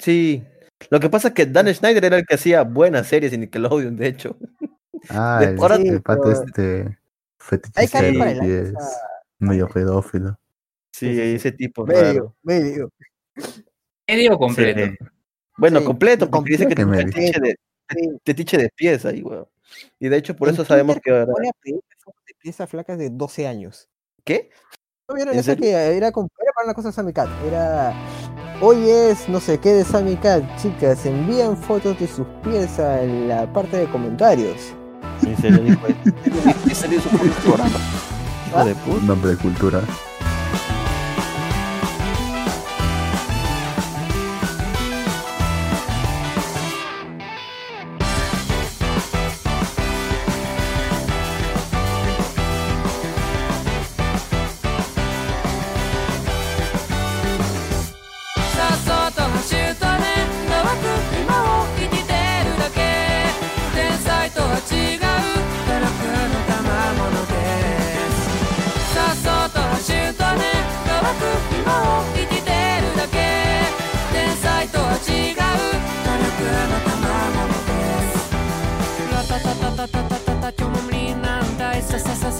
Sí. Lo que pasa es que Dan Schneider era el que hacía buenas series en Nickelodeon, de hecho. Ah, De- el, ahora- el pato este que pies, medio pedófilo. Sí, ese tipo Medio, raro. medio. Medio completo. Sí. Bueno, Sí, completo, porque dice que tiene un fetiche de, Sí. fetiche de pies ahí, weón. Y de hecho, por En eso sabemos que ahora... De piezas flacas de 12 años. ¿Qué? ¿No vieron ¿En eso que era, era para una cosa de Sammy Cat? Era. Hoy es no sé qué de Sammy Cat, chicas. Envían fotos de sus pies a la parte de comentarios. En serio, dijo él. ¿En serio programa? Hijo de puta. Nombre de cultura.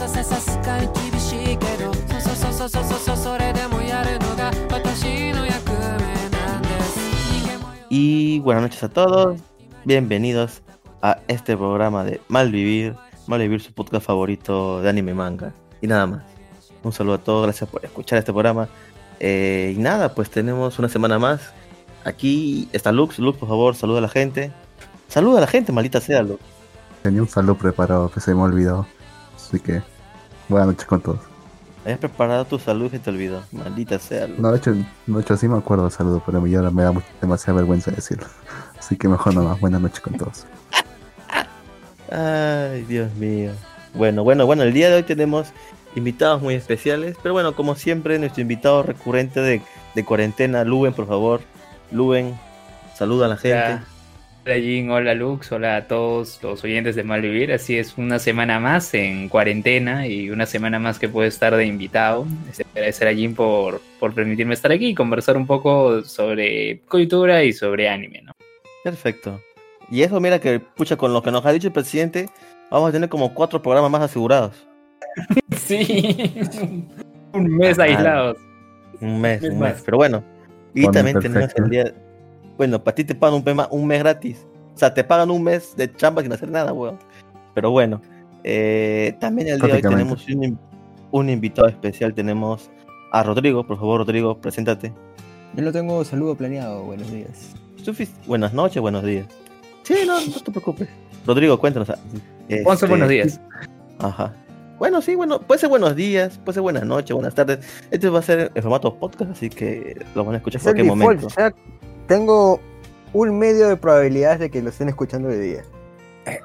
ささささささすがに厳しいけどそそそそそそそそれでもやるのが私の役目なんです人間もよ Y buenas noches a todos. Bienvenidos a este programa de Malvivir. Malvivir, su podcast favorito de anime y manga. Y nada más. Un saludo a todos. Gracias por escuchar este programa. Eh, y nada, pues tenemos una semana más. Aquí está Lux. Lux, por favor, saluda a la gente. Saluda a la gente, maldita sea, Lux. Tenía un saludo preparado que se me olvidó. Así que buenas noches con todos. Habías preparado tu salud y se te olvidó. Maldita sea, Lux. No, de hecho, de hecho sí me acuerdo del saludo, pero ya ahora me da demasiada vergüenza decirlo. Así que mejor nada más. Buenas noches con todos. Ay, Dios mío. Bueno, bueno, bueno, el día de hoy tenemos invitados muy especiales, pero bueno, como siempre, nuestro invitado recurrente de, de cuarentena, Luben, por favor. Luben, saluda a la gente. Hola, hola Jin, hola Lux, hola a todos los oyentes de Malvivir. Así es, una semana más en cuarentena y una semana más que puedo estar de invitado. Este, Agradecer a Jin por, por permitirme estar aquí y conversar un poco sobre cultura y sobre anime, ¿no? Perfecto. Y eso, mira que, pucha, con lo que nos ha dicho el presidente, vamos a tener como cuatro programas más asegurados. Sí, un mes Ah, aislados. Un mes, Mes un más. mes. Pero bueno, y Bueno, también tenemos el día. Bueno, para ti te pagan un, mes ma- un mes gratis. O sea, te pagan un mes de chamba sin hacer nada, weón. Pero bueno, eh, también el día de hoy tenemos un, in- un invitado especial. Tenemos a Rodrigo. Por favor, Rodrigo, preséntate. Yo lo tengo saludo planeado. Buenos días. Buenas noches, buenos días. Sí, no, no te preocupes. Rodrigo, cuéntanos. ah, este, buenos días. Ajá. Bueno, sí, bueno, puede ser buenos días, puede ser buenas noches, buenas tardes. Este va a ser en formato podcast, así que lo van a escuchar Es en el cualquier default. momento. o sea, tengo un medio de probabilidades de que lo estén escuchando de día.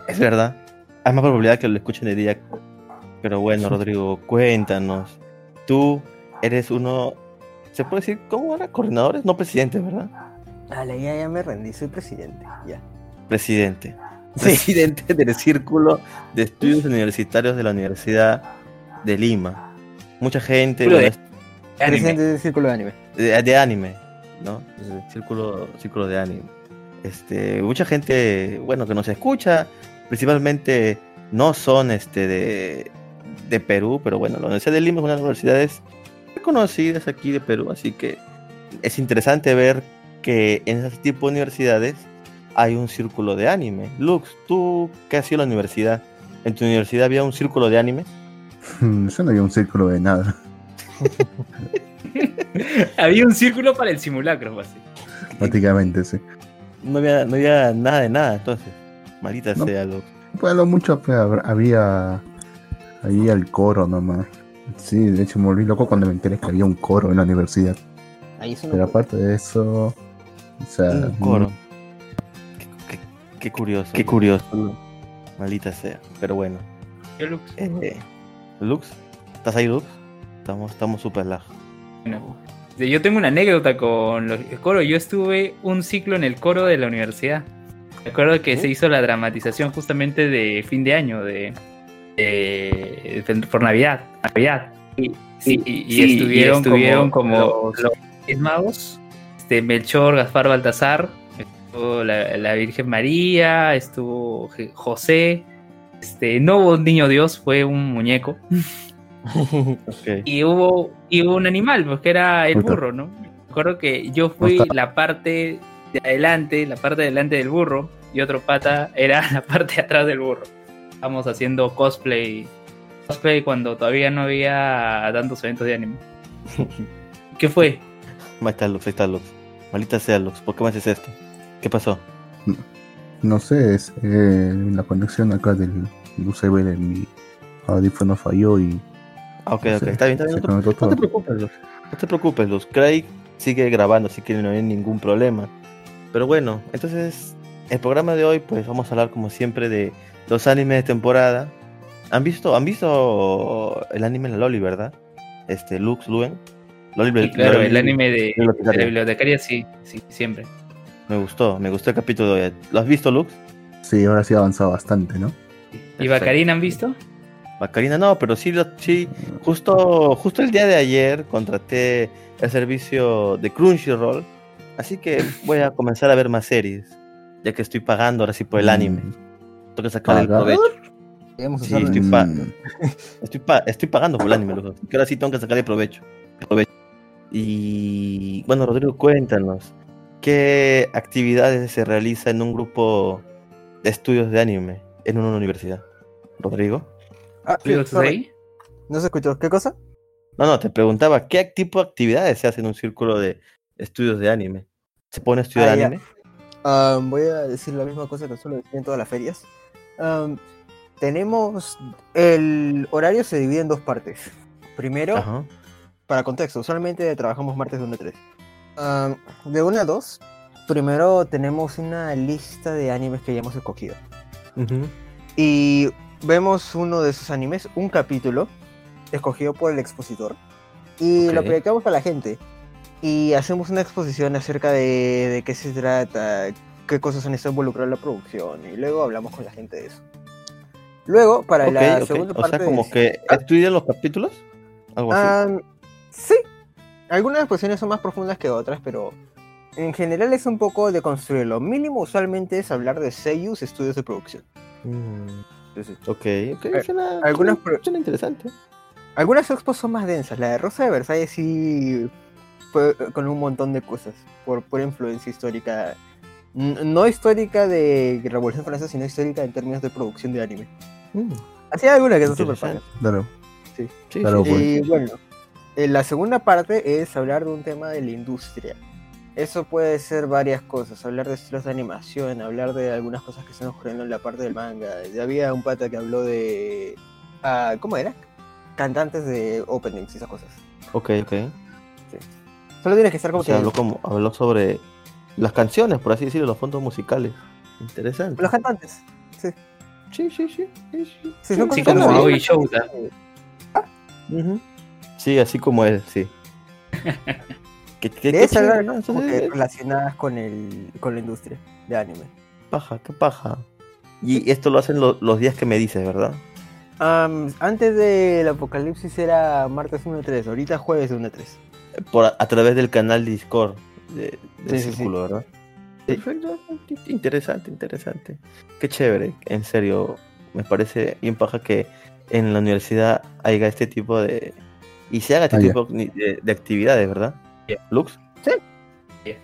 Es verdad. Hay más probabilidad que lo escuchen de día. Pero bueno, Rodrigo, cuéntanos. Tú eres uno, ¿se puede decir cómo era? Coordinadores, no presidente, ¿verdad? Dale, ya, ya me rendí, soy presidente. Ya. Presidente. Presidente del Círculo de Estudios Universitarios de la Universidad de Lima. Mucha gente. Presidente del círculo de anime. de, de anime, ¿no? El círculo, círculo de anime. Este, mucha gente, bueno, que nos escucha, principalmente no son este de, de Perú, pero bueno, la Universidad de Lima es una de las universidades reconocidas aquí de Perú, así que es interesante ver que en ese tipo de universidades hay un círculo de anime. Lux, ¿tú qué sido en la universidad? ¿En tu universidad había un círculo de anime? Yo no había un círculo de nada. Había un círculo para el simulacro, así. Prácticamente, sí. No había, no había nada de nada, entonces. Maldita No. sea, Lux. Pues a lo mucho pues, hab- había. Había el coro nomás. Sí, de hecho me volví loco cuando me enteré que había un coro en la universidad. Ahí no Pero aparte de eso. O sea, Un coro. Qué, qué- qué curioso. Qué curioso. Maldita sea. Pero bueno. Yo, Lux, Eh, Lux, ¿estás ahí, Lux? Estamos estamos súper lejos. Yo tengo una anécdota con los- el coro. Yo estuve un ciclo en el coro de la universidad. Recuerdo que ¿Sí? se hizo la dramatización justamente de fin de año, de, de- por Navidad. Navidad. Y, sí, y, y sí, y estuvieron, estuvieron como, como los, los magos. este, Melchor, Gaspar, Baltasar, estuvo la, la Virgen María, estuvo José, este, no hubo un niño Dios, fue un muñeco. Y hubo, y hubo un animal, pues que era el burro, ¿no? Me acuerdo que yo fui la parte de adelante, la parte de adelante del burro, y otro pata era la parte de atrás del burro. Estábamos haciendo cosplay, cosplay cuando todavía no había tantos eventos de anime. ¿Qué fue? Ahí está Lux, ahí está Lux. Maldita sea Lux, ¿por qué me haces esto? ¿Qué pasó? No sé, es, eh, la conexión acá del USB de mi audífono falló y ok, No ok, sé, está bien, está bien. No te, no te preocupes, Luz. No te preocupes, Luz. Craig sigue grabando, así que no hay ningún problema. Pero bueno, entonces, el programa de hoy, pues vamos a hablar como siempre de los animes de temporada. ¿Han visto, han visto el anime La Loli, verdad? Este, Lux, Luen. Loli, Sí, claro, Loli- el anime de, de la bibliotecaria sí, sí, siempre. Me gustó, me gustó el capítulo de hoy. ¿Lo has visto, Lux? sí, ahora sí ha avanzado bastante, ¿no? ¿Y. Bacarina han visto? Bacarina no, pero sí, lo- sí, Justo, justo el día de ayer contraté el servicio de Crunchyroll, así que voy a comenzar a ver más series, ya que estoy pagando ahora sí por el anime. Tengo que sacar el provecho. Sí, usarlo. estoy pa- Mm, Estoy, pa- estoy pagando por el anime, loco, que ahora sí tengo que sacar el provecho. el provecho. Y bueno, Rodrigo, cuéntanos, ¿qué actividades se realiza en un grupo de estudios de anime en una universidad? Rodrigo. Ah, sí, ¿Estudios sorry. ahí? ¿No se escuchó? ¿Qué cosa? No, no, te preguntaba, ¿qué tipo de actividades se hace en un círculo de estudios de anime? ¿Se pone a estudiar Ah, anime? Ah, voy a decir la misma cosa que suelo decir en todas las ferias. Am, tenemos. El horario se divide en dos partes. Primero, Ajá. para contexto, usualmente trabajamos martes de 1 a 3. Am, de 1 a 2, primero tenemos una lista de animes que ya hemos escogido. Y vemos uno de esos animes, un capítulo, escogido por el expositor. Y lo proyectamos para la gente. Y hacemos una exposición acerca de, de qué se trata, qué cosas han estado involucradas en la producción. Y luego hablamos con la gente de eso. Luego, para la segunda O parte. sea, como de- que estudian los capítulos. Algo así. Am, sí. Algunas exposiciones son más profundas que otras, pero en general es un poco de construir. Lo mínimo usualmente es hablar de seiyus, estudios de producción. Mm, Ok, ok. Eh, Suena, algunas suena- suena interesante. Algunas expos son más densas. La de Rosa de Versalles sí fue con un montón de cosas. Por pura influencia histórica. No histórica de Revolución Francesa, sino histórica en términos de producción de anime. Mm, Así hay algunas que son súper. Claro. sí, Claro, sí, pues. Y bueno, eh, la segunda parte es hablar de un tema de la industria. Eso puede ser varias cosas, hablar de estilos de animación, hablar de algunas cosas que están ocurriendo en la parte del manga. Ya había un pata que habló de... ah, ¿Cómo era? Cantantes de openings y esas cosas. Ok, ok. Solo tienes que estar como O sea, que... habló, como, habló sobre las canciones, por así decirlo, los fondos musicales. Interesante. Los cantantes. Sí, Sí, sí, sí. sí, sí. sí, Sí, como Aoi Shouta. Ujú. Sí, así como él, sí. ¿Qué, qué, De qué esas chévere, ¿no? ¿no? como Entonces, que eh, relacionadas con, el, con la industria de anime. paja, qué paja. Y esto lo hacen lo- los días que me dices, ¿verdad? Antes del apocalipsis era martes 1-3, ahorita jueves 1-3. Por, a, a través del canal Discord de, Sí, sí. círculo, ¿verdad? Perfecto, interesante, interesante. Qué chévere, en serio, me parece bien paja que en la universidad haya este tipo de... Y se haga este Ah, tipo de, de actividades, ¿verdad? Lux. Sí. Yeah.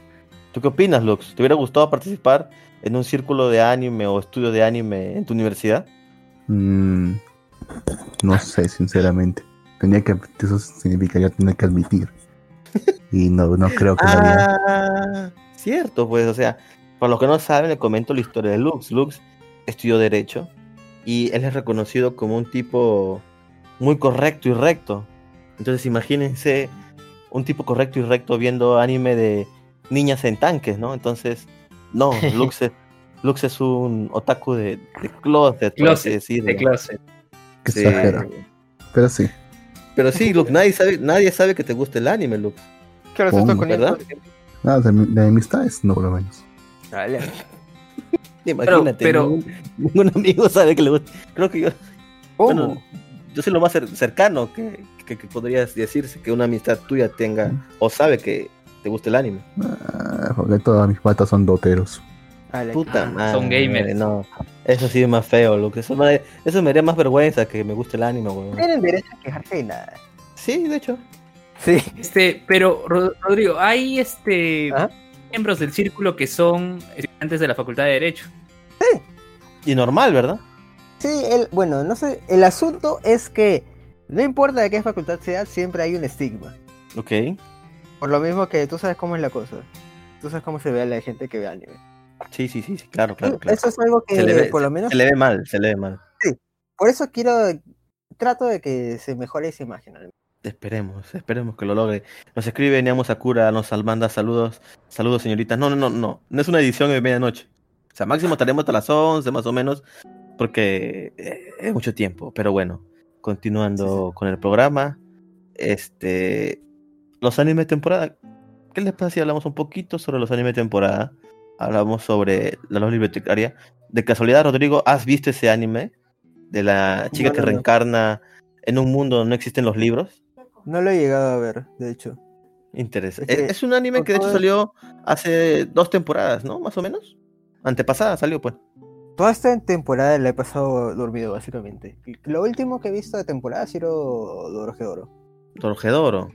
¿Tú qué opinas, Lux? ¿Te hubiera gustado participar en un círculo de anime o estudio de anime en tu universidad? Mm, no sé, sinceramente. Tenía que, eso significaría tener que admitir. Y no, no creo que. Ah, cierto, pues, o sea, para los que no saben, le comento la historia de Lux. Lux estudió Derecho y él es reconocido como un tipo muy correcto y recto. Entonces, imagínense un tipo correcto y recto viendo anime de niñas en tanques, ¿no? Entonces, no, Lux es, Lux es un otaku de, de closet, por así Closet, decirlo. de closet. Que Sí. exagera. Pero sí. Pero sí, Lux, nadie sabe, nadie sabe que te gusta el anime, Lux. Claro, se está con ¿verdad? Nada, de, de amistades, no por lo menos. Imagínate, pero- ningún, ningún amigo sabe que le gusta. Creo que yo, bueno, yo soy lo más cer- cercano que, que, que podrías decirse que una amistad tuya tenga o sabe que te guste el anime. Ah, porque todas mis patas son doteros. Ale. Puta Ah, madre. son gamers. No, eso sí es más feo, Lux. Eso me, eso me haría más vergüenza que me guste el anime, weón. Tienen derecho a quejarse de nada. Sí, de hecho. Sí. Este, pero Ro- Rodrigo, hay este ¿Ah? miembros del círculo que son estudiantes de la Facultad de Derecho. Y normal, ¿verdad? Sí, el, bueno, no sé, el asunto es que no importa de qué facultad sea, siempre hay un estigma. Ok. Por lo mismo que tú sabes cómo es la cosa. Tú sabes cómo se ve a la gente que ve anime. Sí, sí, sí, sí, claro, claro, claro. Eso es algo que Se le ve- por lo menos... Se le ve mal, se le ve mal. Por eso quiero... Trato de que se mejore esa imagen. Esperemos, esperemos que lo logre. Nos escribe Niamo Sakura, nos manda saludos. Saludos, señoritas. No, no, no, no. No es una edición de medianoche. O sea, máximo estaremos hasta las 11, más o menos, porque eh, es mucho tiempo. Pero bueno, continuando con el programa. Este. Los animes de temporada. ¿Qué les pasa si hablamos un poquito sobre los animes de temporada? Hablamos sobre la luz bibliotecaria. De casualidad, Rodrigo, ¿has visto ese anime? De la chica No, que no, no. reencarna en un mundo donde no existen los libros. No lo he llegado a ver, de hecho. Interesante. Es que- Es, es un anime que de hecho salió hace dos temporadas, ¿no? Más o menos. Antepasada salió, pues. Toda esta temporada la he pasado dormido, básicamente. Lo último que he visto de temporada ha sido Dorojedoro. Dorjedoro.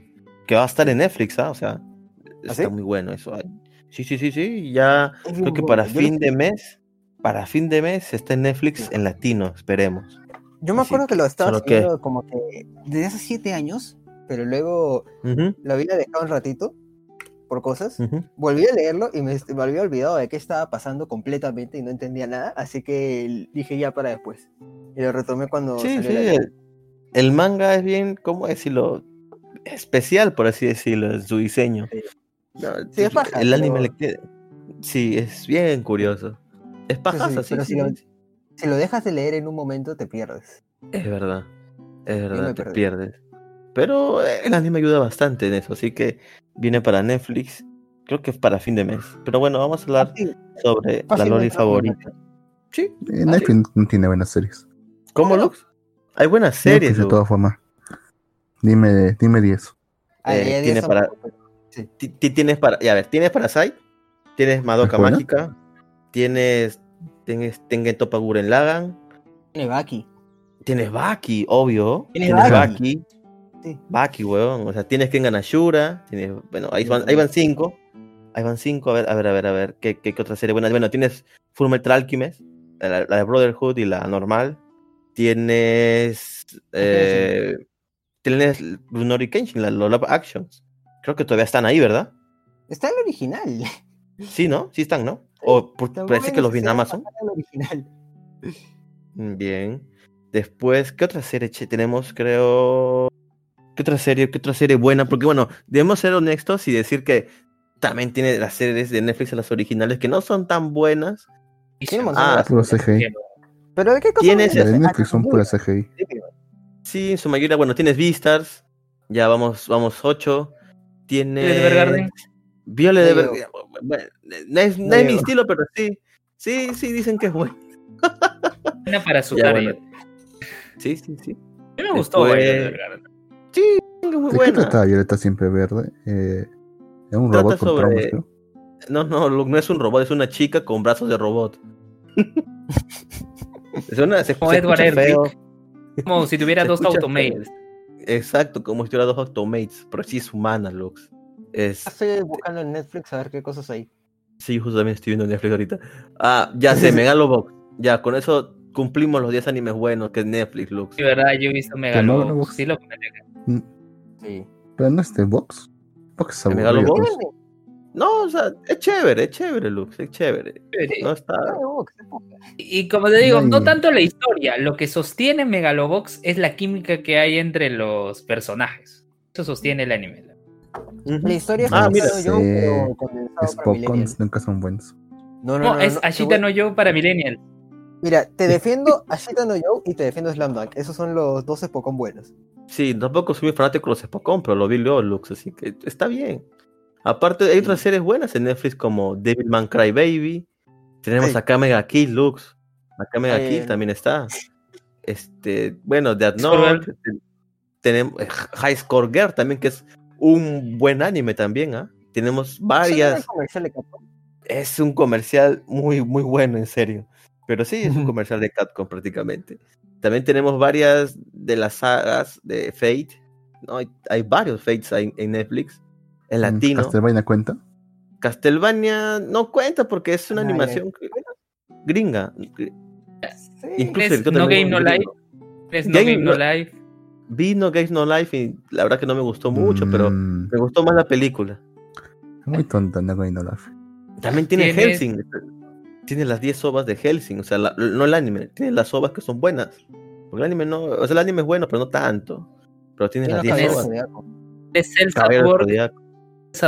Que va a estar en Netflix, ¿ah? O sea, está sí? muy bueno eso. Sí, sí, sí, sí. Ya Es creo que bueno, para yo fin de mes, para fin de mes está en Netflix en latino, esperemos. Yo me Así acuerdo que lo estaba solo que- haciendo como que desde hace siete años, pero luego Ujú, lo había dejado un ratito por cosas. ujú. Volví a leerlo y me, me había olvidado de qué estaba pasando completamente y no entendía nada, así que dije ya para después. Y lo retomé cuando Sí, salió sí. la- El, el manga es bien, ¿cómo decirlo? Especial, por así decirlo, en su diseño. Sí. No, Sí, es paja, el anime pero- le queda- Sí, es bien curioso. Es pajaza, sí, si lo-. Si lo dejas de leer en un momento te pierdes. Es verdad. Es verdad, te perdí. pierdes. Pero eh, el anime ayuda bastante en eso, así que viene para Netflix. Creo que es para fin de mes. Pero bueno, vamos a hablar Sí, sobre la Loli lo favorita. Sí. Eh, Ah, sí. Netflix no tiene buenas series. ¿Cómo? Lux? Hay buenas Netflix, series, de todas formas. Dime, dime 10. ah, Eh, ya de tiene eso para- ti- Tienes para, ya, a ver, tienes Parasite, tienes Madoka. Mágica, tienes, tienes Tengen Toppa Guren Lagan, Tiene Baki. tienes Baki, obvio. Tienes Tienes Baki. Baki. Sí. Baki, weón. O sea, tienes Kengan Ashura. Tienes, bueno, ahí van, ahí van cinco. Ahí van cinco. A ver, a ver, a ver, a ver. ¿Qué, qué, qué otra serie buena? Bueno, tienes Fullmetal Alchemist, la, la de Brotherhood y la normal. Tienes. Eh, tienes Runori Kenshin, la los live actions. Creo que todavía están ahí, ¿verdad? Está el original. Sí, ¿no? Sí están, ¿no? O por- Tampoco parece que los vi en Amazon. original. Bien. Después, ¿qué otra serie tenemos? Creo. ¿Qué otra serie? ¿Qué otra serie buena? Porque bueno, debemos ser honestos y decir que también tiene las series de Netflix, las originales, que no son tan buenas. Un montón Ah, de. CGI. ¿Pero de qué cosa? Tienes Las de Netflix son pura CGI. Sí, en su mayoría, bueno, tienes Beastars. Ya vamos, vamos ocho. Tienes. Violet Evergarden. Violet No Evergarden. Bueno, no es, no es mi estilo, pero sí. Sí, sí, dicen que es bueno. Buena para su Ya, bueno. Sí, sí, sí. A mí me gustó, Después- güey, de verdad. Sí, es muy ¿De qué buena. trata Violeta siempre verde? Eh, es un Trata robot con sobre- traumas. No, no, Luke, no es un robot, es una chica con brazos de robot. es una, se, Como se Edward feo. Como si tuviera dos automates. Exacto, como si tuviera dos automates, pero sí es humana, Lux. Es, Estoy buscando en Netflix a ver qué cosas hay. sí, justo también estoy viendo Netflix ahorita. Ah, ya sé, Megalobox. Ya, con eso cumplimos los 10 animes buenos que es Netflix, Lux. Sí, verdad, yo he visto no, Megalobox. no, Sí, lo comenté. Sí. Pero no es de Vox. Vox es ¿De aburrido, Megalobox? pues. No, o sea, es chévere, es chévere, Lux, es chévere. No está. Y y como te digo, No no tanto la historia, lo que sostiene Megalobox es la química que hay entre los personajes. Eso sostiene el anime. La historia es Ah, mira. Yo, pero nunca son buenos. No, No, es te Ashita voy- no Yo para Millennial. Mira, te defiendo Ashita no Yo y te defiendo Slam Dunk. Esos son los dos Spokon buenos. Sí, tampoco soy muy fanático de los Spokon, pero lo vi luego, Lux, así que está bien. Aparte, hay otras series buenas en Netflix como Devilman Crybaby. Tenemos Sí. acá Mega Kill, Lux. Acá Mega Eh, Kill también está. Este, bueno, Score Note. te- Tenemos eh, High Score Girl también, que es un buen anime también, ¿ah? tenemos ¿Solo varias. Es un comercial muy, muy bueno, en serio. Pero sí, es un comercial de Capcom prácticamente. También tenemos varias de las sagas de Fate. ¿no? Hay, hay varios Fates en Netflix. En latino. ¿Castlevania cuenta? Castlevania no cuenta porque es una Ah, animación gringa. Sí. Incluso Es No Game No Life. Es No Game Game No Life. Vi No Games No Life y la verdad que no me gustó mucho, pero Mm, me gustó más la película. Muy tonta, no Going No Life. También tiene Tienes- Helsing. Tiene las 10 ovas de Helsing. O sea, la- no el anime. Tiene las ovas que son buenas. Porque el anime no. O sea, el anime es bueno, pero no tanto. Pero tiene las los 10 Caballeros ovas. Es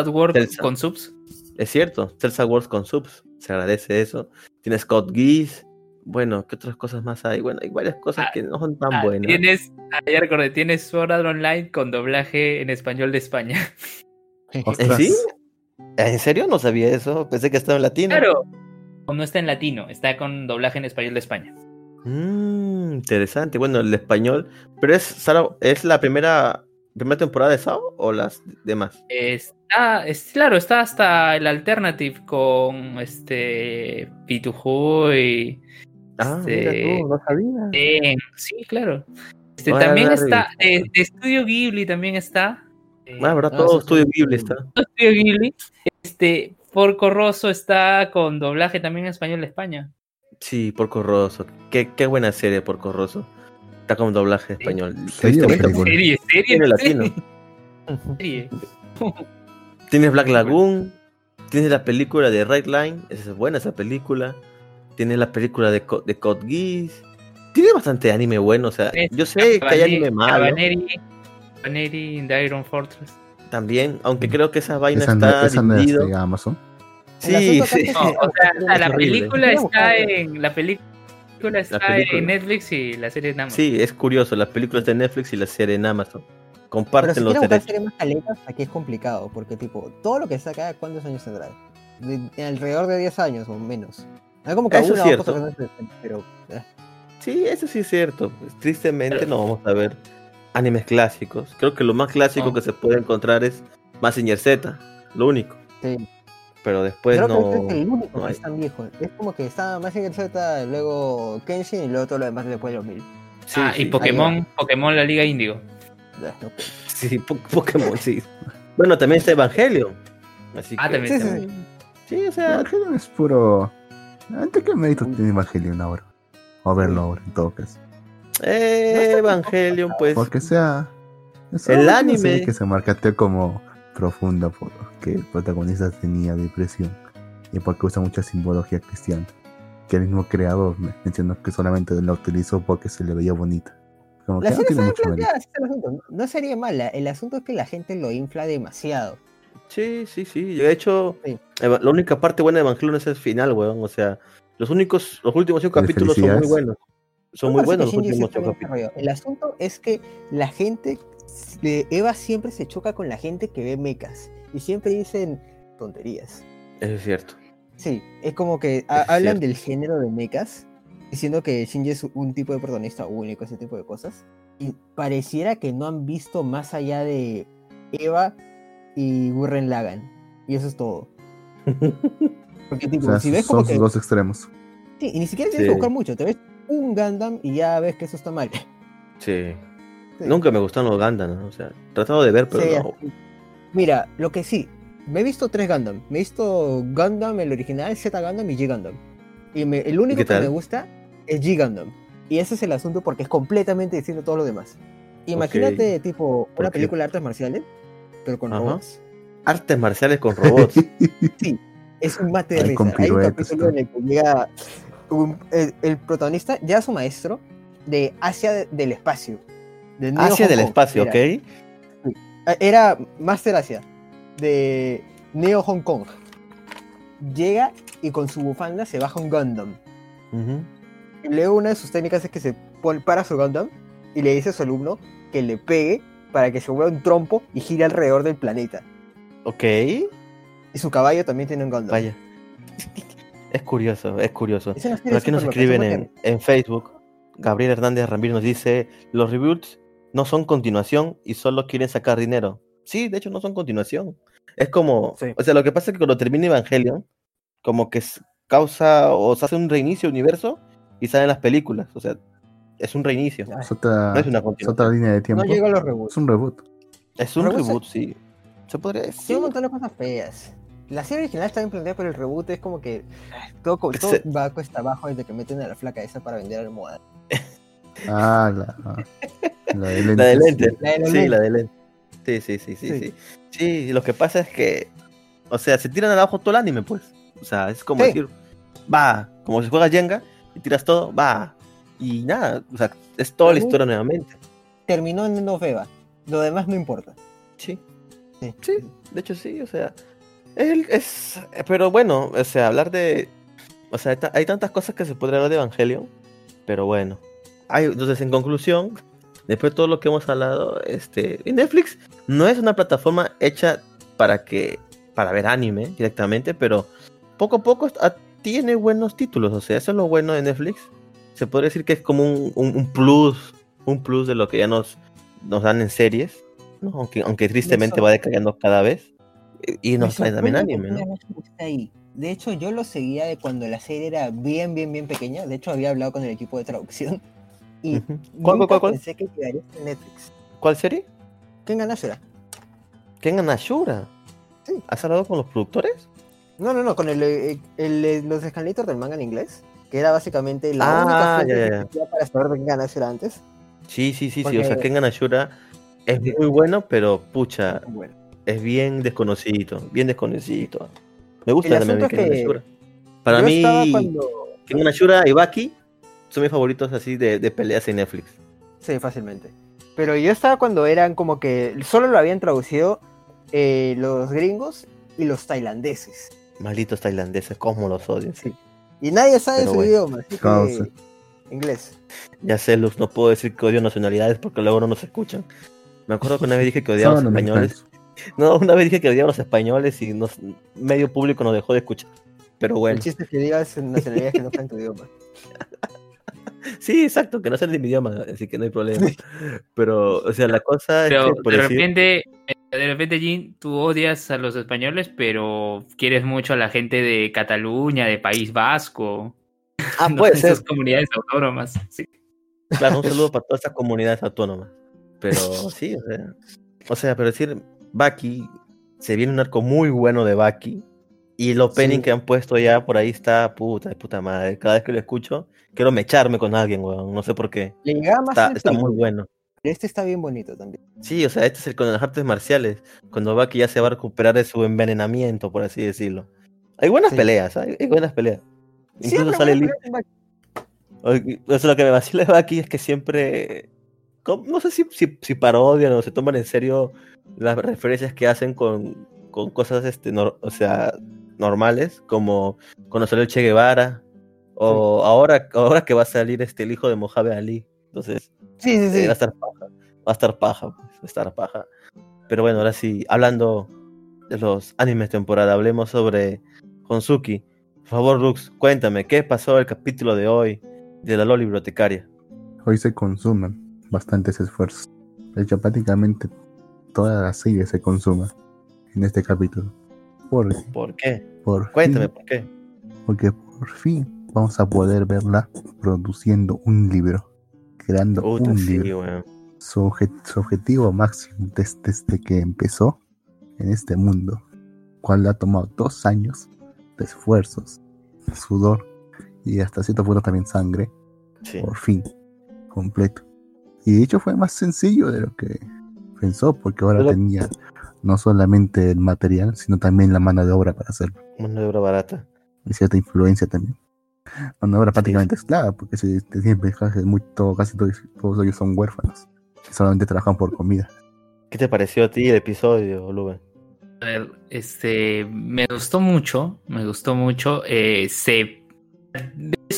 Work Cells- con subs. Es cierto. Celsa Wars con subs. Se agradece eso. Tiene Scott Geese. Bueno, ¿qué otras cosas más hay? Bueno, hay varias cosas Ah, que no son tan Ah, buenas. Tienes, ah, ya recordé, tienes Sword Art Online con doblaje en español de España. ¿Eh. ¿Sí? ¿En serio? No sabía eso. Pensé que estaba en latino. Claro. No está en latino, está con doblaje en español de España. Mm, interesante. Bueno, el español. Pero es, Sara- ¿es la primera, primera temporada de Sao o las demás? Está, es, claro, está hasta el Alternative con este Pitujú y Ah, Este- mira tú, no sabía. Sí, claro. Este, también está, de, de Estudio Ghibli también está. Eh, Ah, ¿verdad? Ah, Todo Estudio. Ghibli está. Estudio Ghibli. Este, Porco Rosso está con doblaje también en español de España. Sí, Porco Rosso. Qué, qué buena serie, Porco Rosso. Está con doblaje español. ¿Serie? Serie, serie, Tiene latino. serie. Tienes Black Lagoon. Tienes la película de Right Line. Esa es buena esa película. Tienes la película de, Co- de Code Geass. Tiene bastante anime bueno. O sea, yo sé que hay anime malo Cabaneri, Cabaneri in the Iron Fortress. También. Aunque creo que esa vaina Esa no, está es dividido. de Amazon. Sí, sí. es No, que- o sea, o sea, la película está en la película está película. en Netflix y la serie en Amazon. Sí, es curioso. Las películas de Netflix y la serie en Amazon. Pero Comparten si los derechos. series más caletas, aquí es complicado, porque tipo, todo lo que acá, ¿cuántos años tendrá? De- alrededor de 10 años o menos. Hay como que Eso es cierto. cosas que no se- pero eh, Sí, eso sí es cierto. Tristemente no vamos a ver animes clásicos. Creo que lo más clásico No. que se puede encontrar es Mazinger Z, lo único. sí. Pero después Creo no. que este es el único no que hay. es tan viejo. Es como que está el Z, luego Kenshin y luego todo lo demás después de los mil. Sí, ah, sí, y Pokémon, Pokémon la Liga Índigo. Sí, Po- Pokémon, sí. Bueno, también está Evangelion. Así Ah, que, también Sí, está. sí, sí. Sí, o sea, Evangelion es puro. ¿Ante qué mérito tiene Evangelion ahora? O verlo ahora, en todo caso. Eh, Evangelion, pues. Porque sea. El anime- que se marcatea como profunda porque el protagonista tenía depresión y porque usa mucha simbología cristiana. Que el mismo creador me- mencionó que solamente la utilizó porque se le veía bonita. Como La que no tiene mucho. No sería mala, el asunto es que la gente lo infla demasiado. Sí, sí, sí. De hecho, Sí. La única parte buena de Evangelion es el final, weón. O sea, los únicos, los últimos cinco ¿De capítulos son muy buenos. Son muy buenos los últimos capítulos. El asunto es que la gente, de Eva siempre se choca con la gente que ve mechas y siempre dicen tonterías. Eso es cierto. Sí, es como que Es hablan cierto. del género de mechas, diciendo que Shinji es un tipo de protagonista único, ese tipo de cosas. Y pareciera que no han visto más allá de Eva y Gurren Lagan. Y eso es todo. Porque tipo, O sea, si ves son como sus que... dos extremos. Sí, y ni siquiera tienes Sí. que buscar mucho, te ves un Gundam y ya ves que eso está mal. Sí. Sí. Nunca me gustaron los Gundam, ¿no? O sea, he tratado de ver, pero Sí, no. Mira, lo que sí, me he visto tres Gundam. Me he visto Gundam, el original, Z Gundam y G Gundam. Y me- el único que me gusta es G Gundam. Y ese es el asunto porque es completamente distinto a todos los demás. Imagínate, tipo, ¿Por una película de artes marciales, pero con Ajá. robots. Artes marciales con robots. Es un mate de Ay, risa. Hay un capítulo todo. en el que llega un- el, el protagonista, ya su maestro, de Asia de- del espacio. de Hong del espacio, era. ¿ok? Era Master Asia, de Neo Hong Kong. Llega y con su bufanda se baja un Gundam. Y luego una de sus técnicas es que se pone para su Gundam y le dice a su alumno que le pegue para que se vuelva un trompo y gire alrededor del planeta. Ok. Y su caballo también tiene un Gundam. Vaya. Es curioso, es curioso. Es Por aquí nos escriben en, en Facebook. Gabriel Hernández Ramírez nos dice: Los reboots no son continuación y solo quieren sacar dinero. Sí, de hecho, no son continuación. Es como, Sí. o sea, lo que pasa es que cuando termina Evangelion, como que causa o se hace un reinicio universo y salen las películas. O sea, es un reinicio. Es otra, No es una es otra continuación. línea de tiempo. No llegó a los reboots. Es un reboot. Es un Reboot, reboot, sí. Se podría Tiene decir. un montón de cosas feas. La serie original está bien planteada, pero el reboot es como que ah, todo, todo va cuesta abajo desde que meten a la flaca esa para vender almohadas. Ah, la, la de La de lente. La de los Sí, la de lente. Sí, sí, sí, sí, Sí. sí. Sí, lo que pasa es que, o sea, se tiran abajo todo el anime, pues. O sea, es como Sí. decir, va, como si juega Jenga y tiras todo, va. Y nada, o sea, es toda la historia nuevamente. Terminó en Noveva. Lo demás no importa. Sí. Sí. Sí, de hecho sí, o sea, el- es, pero bueno, o sea, hablar de, o sea, hay, ta- hay tantas cosas que se podrían hablar de Evangelion, pero bueno, hay, entonces en conclusión, después de todo lo que hemos hablado, este, Netflix no es una plataforma hecha para que, para ver anime directamente, pero poco a poco tiene buenos títulos, o sea, eso es lo bueno de Netflix, se podría decir que es como un, un- un plus, un plus de lo que ya nos, nos dan en series. ¿no? Aunque, aunque tristemente Eso- va decayendo cada vez. Y- nos trae también anime, ¿no? Ahí. De hecho, yo lo seguía de cuando la serie era bien, bien, bien pequeña. De hecho, había hablado con el equipo de traducción. Y. ¿Cuál, nunca cuál, cuál? pensé que quedaría en Netflix. ¿Cuál serie? ¿Quién gana será? Kengan Ashura. Sí. ¿Has hablado con los productores? No, no, no, con el, eh, el, eh, los escanitos del manga en inglés. Que era básicamente la Ah, única ya, ya, que para saber de gana será antes. Sí, sí, sí, sí. O sea, Kengan Ashura es muy bueno, pero pucha, Bueno. Es bien desconocido. Bien desconocido. Me gusta El también es que Ashura. Para mí, cuando... Kengan Ashura y Baki son mis favoritos así de, de peleas en Netflix. Sí, fácilmente. Pero yo estaba cuando eran como que solo lo habían traducido eh, los gringos y los tailandeses. Malditos tailandeses, cómo los odio. Sí. Y nadie sabe Pero su bueno. idioma, así que inglés. Ya sé, Luz, no puedo decir que odio nacionalidades porque luego no nos escuchan. Me acuerdo que una vez dije que odiaba a los españoles. No, una vez dije que odiaba a los españoles y nos, medio público nos dejó de escuchar. Pero bueno, El chiste es que digas nacionalidades que no están en tu idioma. sí, exacto, que no sale de mi idioma, así que no hay problema. Pero, o sea, la cosa es Pero que, por de decir- repente, eh, de repente, Jin, tú odias a los españoles, pero quieres mucho a la gente de Cataluña, de País Vasco, Ah, ¿no? puede ser. esas comunidades autónomas. Sí. Claro, un saludo para todas estas comunidades autónomas. Pero sí, o sea, o sea, pero decir, Baki, se viene un arco muy bueno de Baki. Y el opening Sí. que han puesto ya por ahí está puta, de puta madre. Cada vez que lo escucho, quiero mecharme con alguien, weón. No sé por qué. Le Está, el está muy bueno. Este está bien bonito también. Sí, o sea, este es el con las artes marciales. Cuando Baki ya se va a recuperar de su envenenamiento, por así decirlo. Hay buenas Sí. peleas, hay, hay buenas peleas. Incluso sale Oye, Eso lo que me vacila de Baki es que siempre. No sé si, si, si parodian o se toman en serio las referencias que hacen con, con cosas este, o sea, normales, como cuando salió el Che Guevara, o ahora, ahora que va a salir este, el hijo de Mojave Ali. Entonces, Sí, sí, sí. eh, va a estar paja. Va a estar paja, pues, va a estar paja. Pero bueno, ahora sí, hablando de los animes temporada, hablemos sobre Honsuki. Por favor, Lux, cuéntame, ¿qué pasó el capítulo de hoy de la Loli Bibliotecaria? Hoy se consumen bastantes esfuerzos. De hecho, prácticamente toda la serie se consuma en este capítulo. ¿Por qué? por Cuéntame, fin, ¿por qué? porque por fin vamos a poder verla produciendo un libro, creando un sí, libro. Su, obje- su objetivo máximo des- desde, que empezó en este mundo, cual le ha tomado dos años de esfuerzos, sudor y hasta cierto punto también sangre, Sí. por fin, completo. Y de hecho fue más sencillo de lo que pensó, porque ahora Pero- tenía no solamente el material, sino también la mano de obra para hacerlo, Mano de obra barata. y cierta influencia también. Mano de obra prácticamente esclava, porque si te siempre casi, muy, todo, casi todos, todos ellos son huérfanos, y solamente trabajan por comida. ¿Qué te pareció a ti el episodio, Lube? A ver, este, me gustó mucho, me gustó mucho. eh, se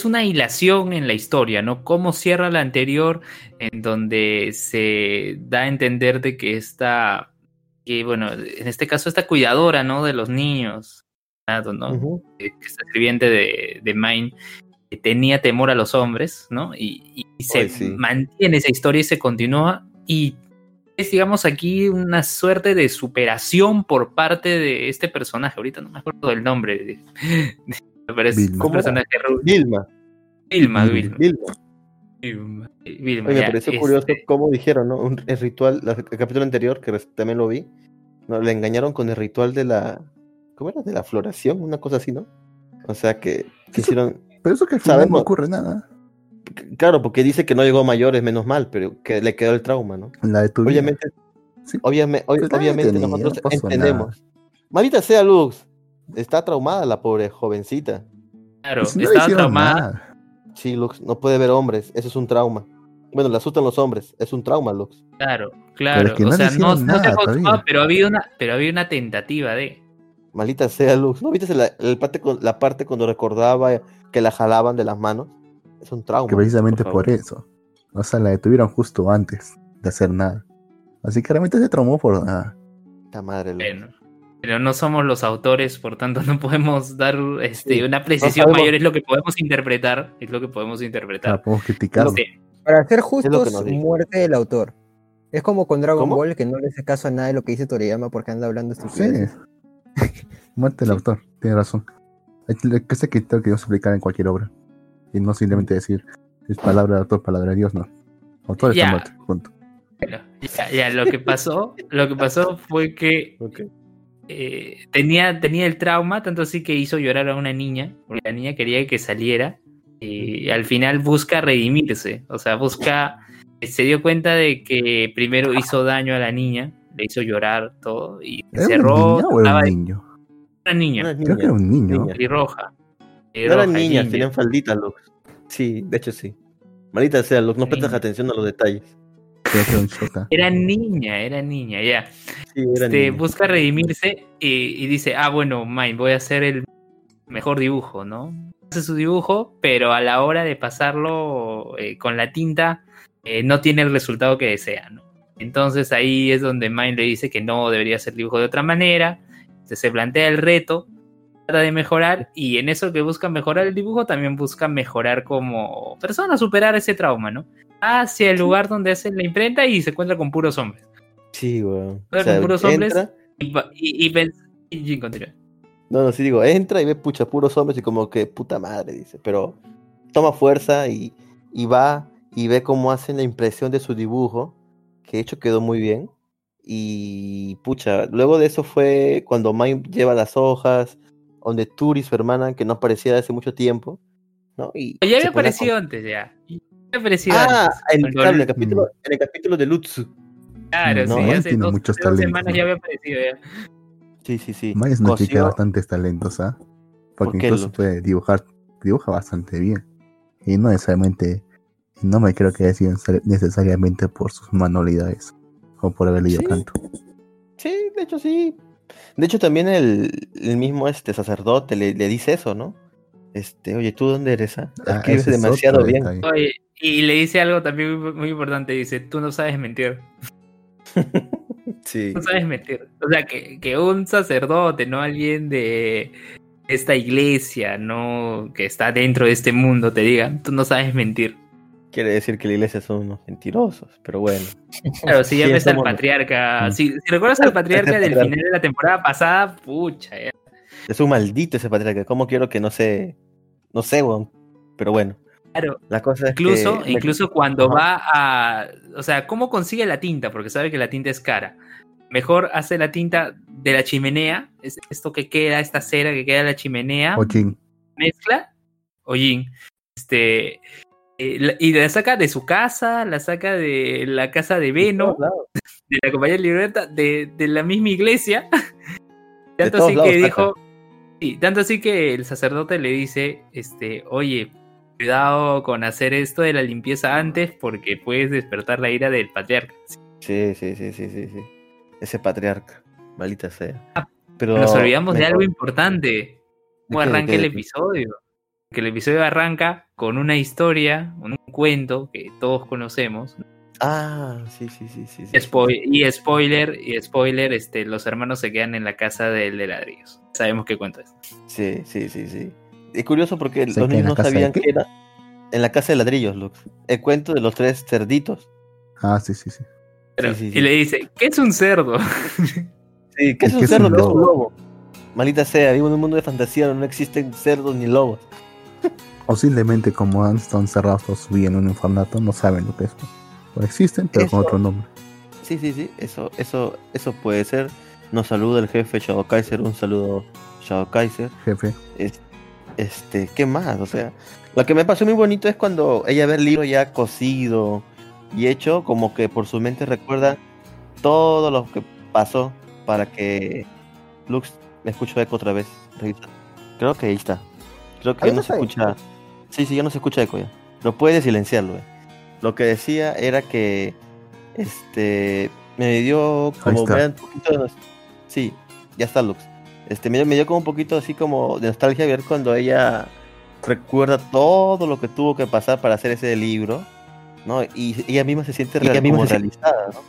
es una hilación en la historia, ¿no? Cómo cierra la anterior, en donde se da a entender de que esta, que bueno, en este caso esta cuidadora, ¿no? De los niños, ¿no? Ujú. que que es sirviente de, de Mine, que tenía temor a los hombres, ¿no? Y, y- se Ay, sí. mantiene esa historia y se continúa. Y es, digamos, aquí una suerte de superación por parte de este personaje. Ahorita no me acuerdo del nombre. de- pero es Vilma. un ¿Cómo? personaje rubio. Vilma. Vilma, Vilma. Vilma. Vilma. Vilma, Oye, me pareció este, curioso cómo dijeron, ¿no? Un- el ritual, la- el capítulo anterior, que también lo vi, ¿no? le engañaron con el ritual de la. ¿Cómo era? De la floración, una cosa así, ¿no? O sea que quisieron. Pero eso que al final no ocurre nada. Claro, porque dice que no llegó a mayores, menos mal, pero que le quedó el trauma, ¿no? La de tu vida. Obviamente, Sí. obviamente, Pues obviamente tenía, nosotros no entendemos. Maldita sea Lux, está traumada la pobre jovencita. Claro, Si no le estaba hicieron traumada. nada. Sí, Lux, no puede ver hombres, eso es un trauma. Bueno, le asustan los hombres, es un trauma, Lux. Claro, claro. es que o no sea, no, no se todavía. pero había una, pero había una tentativa de. Maldita sea Lux. ¿No viste la, el parte, con- la parte cuando recordaba que la jalaban de las manos? Es un trauma. Que precisamente por por, eso. O sea, la detuvieron justo antes de hacer nada. Así que realmente se traumó por nada. Puta madre, Lux. Bueno, pero no somos los autores, por tanto no podemos dar este, Sí, una precisión mayor, es lo que podemos interpretar, es lo que podemos interpretar. La podemos criticar. Para ser justos, muerte del autor. Es como con Dragon ¿Cómo? Ball, que no le hace caso a nada de lo que dice Toriyama porque anda hablando Sí. estupidez. Muerte del autor. Tiene razón. Que ese criterio que debemos aplicar en cualquier obra. Y no simplemente decir, es palabra de autor, palabra de Dios, no. Autor Ya. está muerto. Punto. ya, ya, lo que pasó, lo que pasó fue que. Eh, tenía, tenía el trauma, tanto así que hizo llorar a una niña, porque la niña quería que saliera, y al final busca redimirse, o sea, busca, se dio cuenta de que primero hizo daño a la niña, le hizo llorar todo, y ¿Era cerró, una niña o era un niño? una niña, Una Creo que era un niño. niña. pelirroja. No pelirroja, eran niñas, tenían faldita, Lux. Sí, de hecho sí. Maldita sea, Lux, no prestas atención a los detalles. Que era niña, era niña, ya. Sí, Este, busca redimirse y, y dice, ah, bueno, Mine, voy a hacer el mejor dibujo, ¿no? Hace su dibujo, pero a la hora de pasarlo eh, con la tinta, eh, no tiene el resultado que desea, ¿no? Entonces ahí es donde Mine le dice que no debería hacer dibujo de otra manera, se plantea el reto, trata de mejorar, y en eso que busca mejorar el dibujo, también busca mejorar como persona, superar ese trauma, ¿no? Hacia el lugar donde hace la imprenta y se encuentra con puros hombres. Sí, weón. Con puros hombres. entra- Y, y, y y continúa. No, no, sí digo, entra y ve pucha puros hombres y como que puta madre, dice, pero toma fuerza y, y va y ve cómo hacen la impresión de su dibujo, que de hecho quedó muy bien. Y pucha, luego de eso fue cuando Mike lleva las hojas, donde Turi, su hermana, que no aparecía hace mucho tiempo, ¿no? Y Ya había aparecido antes, ya. Aparecido Ah, en, Cuando- claro, en el capítulo, en el capítulo de Lutsu. Claro, No, sí, hace tiene dos, muchos dos talentos, semanas ¿no? ya había aparecido ya. Sí, sí, sí. Maya es una chica de Cosió- bastantes talentos, ¿ah? Porque ¿Por qué, incluso puede dibujar, dibuja bastante bien. Y no necesariamente, no me creo que haya sido necesariamente por sus manualidades o por haber leído Sí. tanto. Sí, de hecho sí. De hecho también el, el mismo este sacerdote le, le dice eso, ¿no? Este, oye, ¿tú dónde eres? ah? Ah, Escribes demasiado bien. Oye, y le dice algo también muy, muy importante, dice, tú no sabes mentir, Sí. no sabes mentir. O sea, que, que un sacerdote, no alguien de esta iglesia, no que está dentro de este mundo, te diga, tú no sabes mentir. Quiere decir que la iglesia son unos mentirosos, pero bueno. Claro, si ya ves al patriarca, Mm. si, si recuerdas al patriarca del final de la temporada pasada, pucha, ya. Es un maldito ese patriarca. ¿Cómo quiero que no se... No sé, weón. Pero bueno. Claro, La cosa es Incluso, que... incluso cuando Ajá. va a. O sea, ¿cómo consigue la tinta? Porque sabe que la tinta es cara. Mejor hace la tinta de la chimenea. Es esto que queda, esta cera que queda de la chimenea. O Jin, Mezcla. Hollín. Este. eh, y la saca de su casa, la saca de la casa de Veno, de la compañía de Libertad, de, de la misma iglesia. tanto así que saca. dijo. Sí, tanto así que el sacerdote le dice, este, oye, cuidado con hacer esto de la limpieza antes porque puedes despertar la ira del patriarca. Sí, sí, sí, sí, sí, sí. Ese patriarca. Maldita sea. Pero... Nos olvidamos de algo importante. ¿Cómo ¿De qué, de arranca el episodio? Que el episodio arranca con una historia, un cuento que todos conocemos. Ah, sí, sí, sí, sí. sí. Y spoiler, y spoiler, este, los hermanos se quedan en la casa del de ladrillos. Sabemos qué cuento es. Sí, sí, sí, sí. Es curioso porque ¿Se los niños no sabían qué? que era en la casa de ladrillos, Lux. El cuento de los tres cerditos. Ah, sí, sí, sí. Pero- Sí, sí, sí. Y le dice, ¿qué es un cerdo? Sí, ¿qué es ¿Y un qué es cerdo? un ¿Qué es un lobo? Maldita sea, vivo en un mundo de fantasía donde no existen cerdos ni lobos. O simplemente como han estado encerrados o en un orfanato, no saben lo que es. O existen, pero con otro nombre. Sí, sí, sí, eso, eso, eso puede ser. Nos saluda el jefe Shadow Kaiser, un saludo Shadow Kaiser. Jefe. Es- este, ¿qué más? O sea, lo que me pasó muy bonito es cuando ella ve el libro ya cosido y hecho, como que por su mente recuerda todo lo que pasó para que Lux me escucho eco otra vez. Creo que ahí está. Creo que ya no se ahí. escucha. Sí, sí, ya no se escucha eco ya. Lo puedes silenciarlo. eh. Lo que decía era que este me dio como un poquito de Sí, ya está Lux. Este me dio, me dio como un poquito así como de nostalgia ver cuando ella recuerda todo lo que tuvo que pasar para hacer ese libro, ¿no? Y ella misma se siente real- misma como se- realizada, ¿no?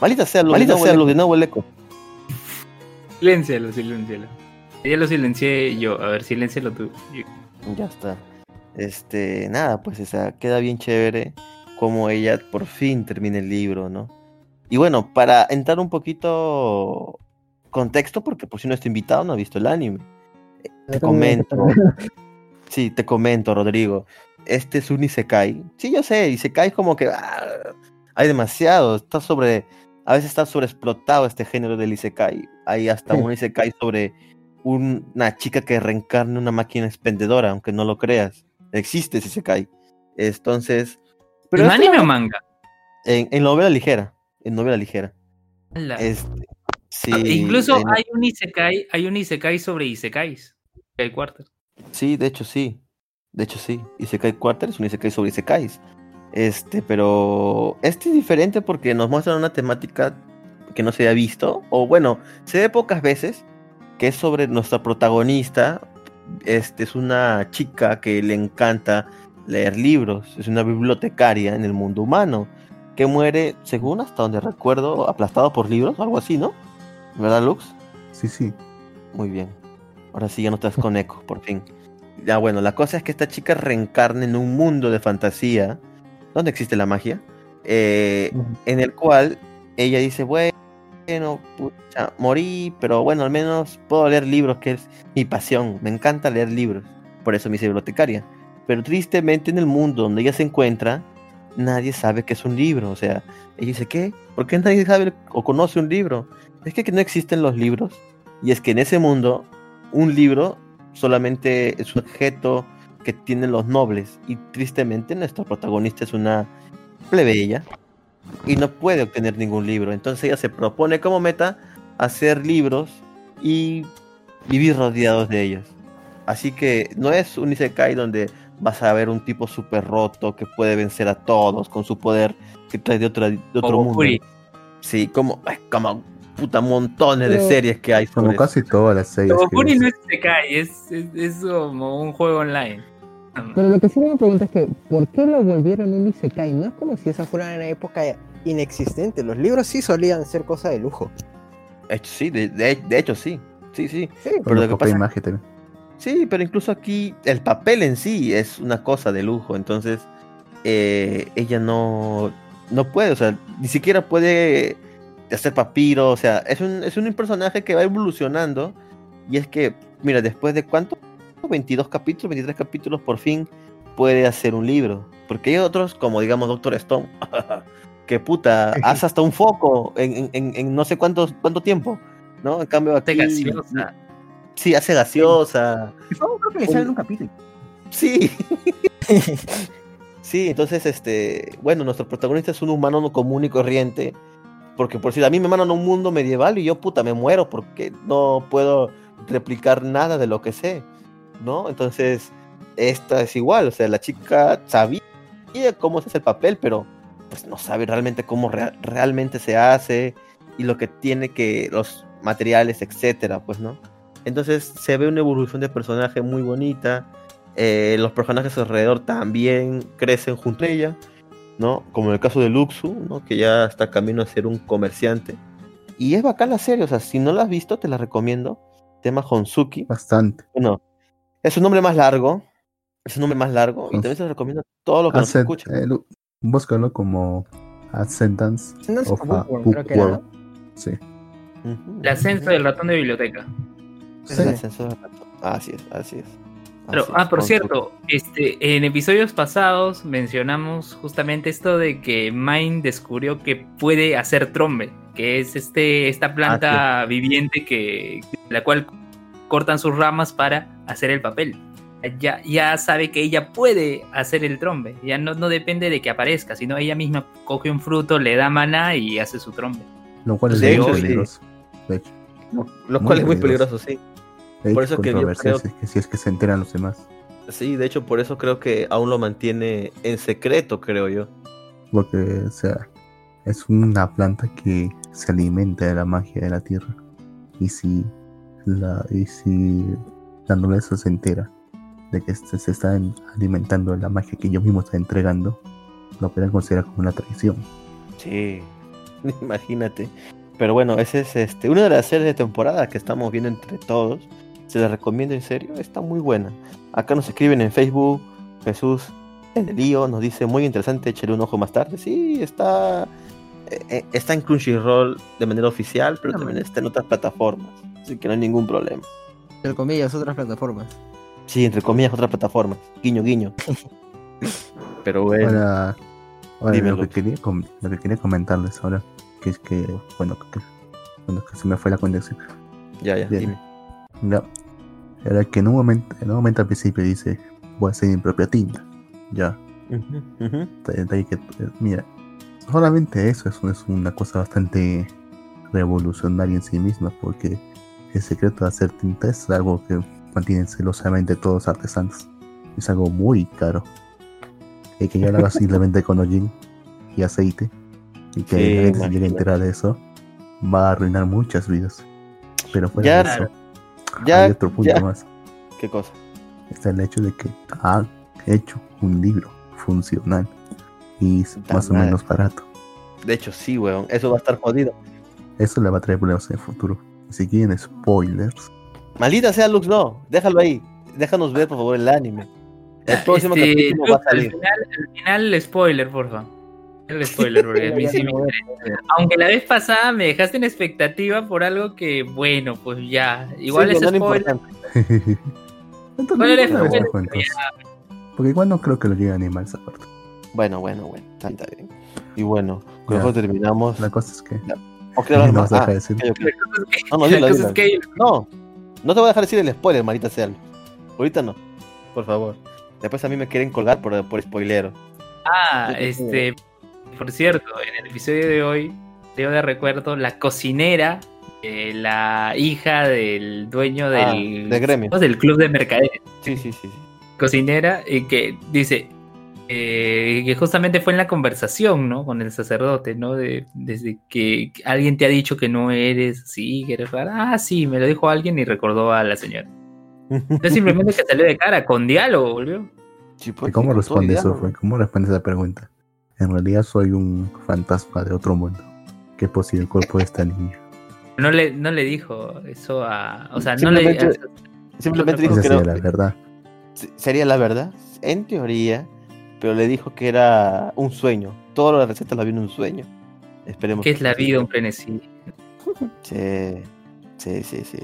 Maldita sea no sea huele- de nuevo el eco. Siléncialo, siléncialo. Ya lo silencié yo. A ver, siléncialo tú. Ya está. Este, nada, pues o sea, queda bien chévere como ella por fin termina el libro, ¿no? Y bueno, para entrar un poquito contexto, porque por si no estoy invitado, no ha visto el anime. Eh, Te comento. Sí, te comento, Rodrigo. Este es un Isekai. Sí, yo sé, Isekai es como que ah, hay demasiado. Está sobre. A veces está sobreexplotado este género del Isekai. Hay hasta Sí. un Isekai sobre un- una chica que reencarna una máquina expendedora, aunque no lo creas. Existe ese Isekai. Entonces. ¿Pero este anime o manga? en, en novela ligera. En novela ligera. Este, sí, Incluso en- hay un Isekai, hay un Isekai sobre Isekais. El cuarto. Sí, de hecho sí. De hecho sí. Isekai Quarter es un Isekai sobre Isekais. Este, pero este es diferente porque nos muestran una temática que no se había visto. O bueno, se ve pocas veces. Que es sobre nuestra protagonista. Este es una chica que le encanta leer libros. Es una bibliotecaria en el mundo humano. Que muere, según hasta donde recuerdo, aplastado por libros, algo así, ¿no? ¿Verdad, Lux? Sí, sí. Muy bien. Ahora sí ya no estás con eco, por fin. Ya bueno, la cosa es que esta chica reencarna en un mundo de fantasía, donde existe la magia, eh, en el cual ella dice, bueno, pucha, morí, pero bueno, al menos puedo leer libros, que es mi pasión. Me encanta leer libros, por eso me hice bibliotecaria. Pero tristemente en el mundo donde ella se encuentra, nadie sabe que es un libro. O sea, ella dice, ¿qué? ¿Por qué nadie sabe o conoce un libro? Es que no existen los libros. Y es que en ese mundo, un libro solamente es un objeto que tienen los nobles. Y tristemente nuestra protagonista es una plebeya y no puede obtener ningún libro. Entonces ella se propone como meta hacer libros y vivir rodeados de ellos. Así que no es un Isekai donde vas a ver un tipo súper roto que puede vencer a todos con su poder que trae de, otra, de otro Como mundo. Sí, como, como puta montones de series que hay Como casi todas las series. Ves. no es Isekai, es, es, es como un juego online. Pero lo que sí me pregunta es que, ¿por qué lo volvieron un Isekai? No es como si esa fuera una época inexistente. Los libros sí solían ser cosa de lujo. De hecho, sí, de, de- de hecho sí. Sí, sí. Sí, Pero la lo que pasa- imagen también. Sí, pero incluso aquí el papel en sí es una cosa de lujo. Entonces, eh, ella no, no puede, o sea, ni siquiera puede hacer papiro. O sea, es un, es un personaje que va evolucionando. Y es que, mira, después de cuánto? 22 capítulos, 23 capítulos, por fin puede hacer un libro. Porque hay otros, como digamos Doctor Stone, que puta, hace hasta un foco en, en- en- no sé cuánto, cuánto tiempo. ¿No? En cambio Hace aquí. gaseosa. Sí, hace gaseosa. Eso creo que le Un- sale en un capítulo. Sí. sí, entonces, este, bueno, nuestro protagonista es un humano no común y corriente. Porque por si a mí me mandan un mundo medieval y yo, puta, me muero porque no puedo replicar nada de lo que sé, ¿no? Entonces, esta es igual, o sea, la chica sabía cómo se hace el papel, pero pues no sabe realmente cómo rea- realmente se hace y lo que tiene que, los materiales, etcétera, pues, ¿no? Entonces se ve una evolución de personaje muy bonita. eh, los personajes alrededor también crecen junto a ella, ¿no? Como en el caso de Luxu, ¿no? Que ya está camino a ser un comerciante. Y es bacán la serie, o sea, si no la has visto, te la recomiendo. Tema Honsuki. Bastante. Bueno, es un nombre más largo. Es un nombre más largo. Y también se lo recomiendo a todos los que nos Hace, escuchan. eh, búscalo como Ascendance Ascendance of a Bookworm, creo que era, Bookworm. Sí. El ascenso del ratón de biblioteca. Sí, El ascenso de ratón. Así es, así es. Pero, ah, por con cierto, este, en episodios pasados mencionamos justamente esto de que Mine descubrió que puede hacer trombe, que es este, esta planta viviente que, la cual cortan sus ramas para hacer el papel. Ya, ya sabe que ella puede hacer el trombe, ya no, no depende de que aparezca, sino ella misma coge un fruto, le da maná y hace su trombe. Lo cual es muy peligroso. De hecho, Lo, cual es muy peligroso, sí. Por eso que yo controversial, creo- si es que si es que se enteran los demás. Sí, de hecho, por eso creo que aún lo mantiene en secreto, creo yo. Porque, o sea, es una planta que se alimenta de la magia de la tierra. Y si la, y si la nobleza se entera de que se, se están alimentando de la magia que ellos mismos están entregando, lo pueden considerar como una traición. Sí, imagínate. Pero bueno, esa es este, una de las series de temporada que estamos viendo entre todos. Se les recomiendo en serio, está muy buena. Acá nos escriben en Facebook, Jesús el lío nos dice muy interesante, échale un ojo más tarde. Sí, está, eh, eh, está en Crunchyroll de manera oficial, pero también está en otras plataformas. Así que no hay ningún problema. Entre comillas, otras plataformas. Sí, entre comillas, otras plataformas. Guiño, guiño. Pero bueno. Ahora, ahora lo, que quería, com- lo que quería comentarles ahora, que es que, bueno, que, bueno, que se me fue la conexión. Ya, ya, Bien. Dime. Ya. Era que en un momento, en un momento al principio dice, voy a hacer mi propia tinta. Ya. De ahí que, eh, mira, solamente eso es, es una cosa bastante revolucionaria en sí misma, porque el secreto de hacer tinta es algo que mantienen celosamente todos los artesanos. Es algo muy caro. Y que ya lo hagas simplemente con hollín y aceite, y que Sí, la gente se llegue a enterar de eso, va a arruinar muchas vidas. Pero fuera Ya, de eso, Ya, hay otro punto ya. más. ¿Qué cosa? Está el hecho de que ha hecho un libro funcional y es más o menos barato. De hecho, sí, weón. Eso va a estar jodido. Eso le va a traer problemas en el futuro. Si quieren spoilers, Maldita sea Lux, no. Déjalo ahí. Déjanos ver, por favor, el anime. El próximo Este, capítulo va a Luke, al salir. final, al final, spoiler, porfa. El spoiler, porque a mí sí me interesa. Aunque la vez pasada me dejaste en expectativa por algo que, bueno, pues ya. Igual Sí, es spoiler. Entonces, Bueno, no. Porque igual no creo que lo llegue a animar esa parte. Bueno, bueno, bueno. Está, está bien. Y bueno, con eso terminamos. La cosa es que ¿O quieres hablar no más? Ah, decir. No, no, la dilo, cosa dilo. es que No, no te voy a dejar decir el spoiler, maldita sea. Ahorita no. Por favor. Después a mí me quieren colgar por, por spoilero. Ah, este, por cierto, en el episodio de hoy, Leo de recuerdo, la cocinera, eh, la hija del dueño del, Ah, del gremio. del club de mercaderes, Sí, sí, sí. cocinera, y que dice eh, que justamente fue en la conversación, ¿no? Con el sacerdote, ¿no? De, desde que alguien te ha dicho que no eres así, que eres rara. Ah, sí, me lo dijo alguien y recordó a la señora. No simplemente que salió de cara, con diálogo, volvió. ¿Y cómo responde eso. Fue? ¿Cómo responde esa pregunta? En realidad soy un fantasma de otro mundo que posee el cuerpo de esta niña. No le, no le dijo eso a. O sea, no le. Simplemente- Simplemente dijo que sería no, la verdad. Sería la verdad, en teoría, pero le dijo que era un sueño. Todas las recetas las vio en un sueño. Esperemos ¿Qué es la vida, un frenesí? Sí, sí, sí, sí.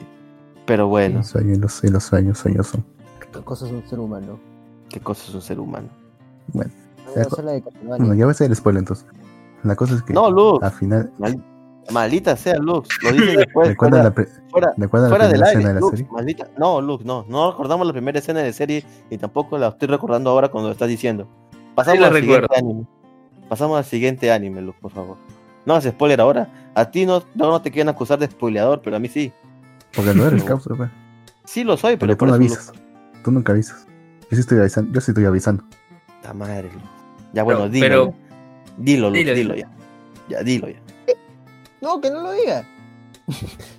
Pero bueno, Los sueños, los sueños, sueños son. ¿Qué cosa es un ser humano? qué cosa es un ser humano. Bueno, No, la de bueno, ya voy a hacer el spoiler entonces. La cosa es que No, Luz. al final, Mal- maldita sea Lux, lo dices después. ¿recuerdan fuera, la, pre- fuera, la fuera del primera aire. escena de la Lux, serie? maldita. No, Lux, no. No recordamos la primera escena de serie y tampoco la estoy recordando ahora cuando lo estás diciendo. Pasamos Sí la al siguiente anime. Pasamos al siguiente anime, Lux, por favor. No hagas spoiler ahora. A ti no, no, no te quieren acusar de spoileador, pero a mí sí. Porque no eres causa, pues. Sí lo soy, Porque pero tú por no eso avisas. Tú nunca avisas. Yo sí estoy avisando. Yo sí estoy avisando. Puta madre. Lux. Ya bueno, Pero- dilo. pero- ya. Dilo, Lux, Dilo, dilo, dilo. ya. Ya, dilo ya. No, que no lo diga.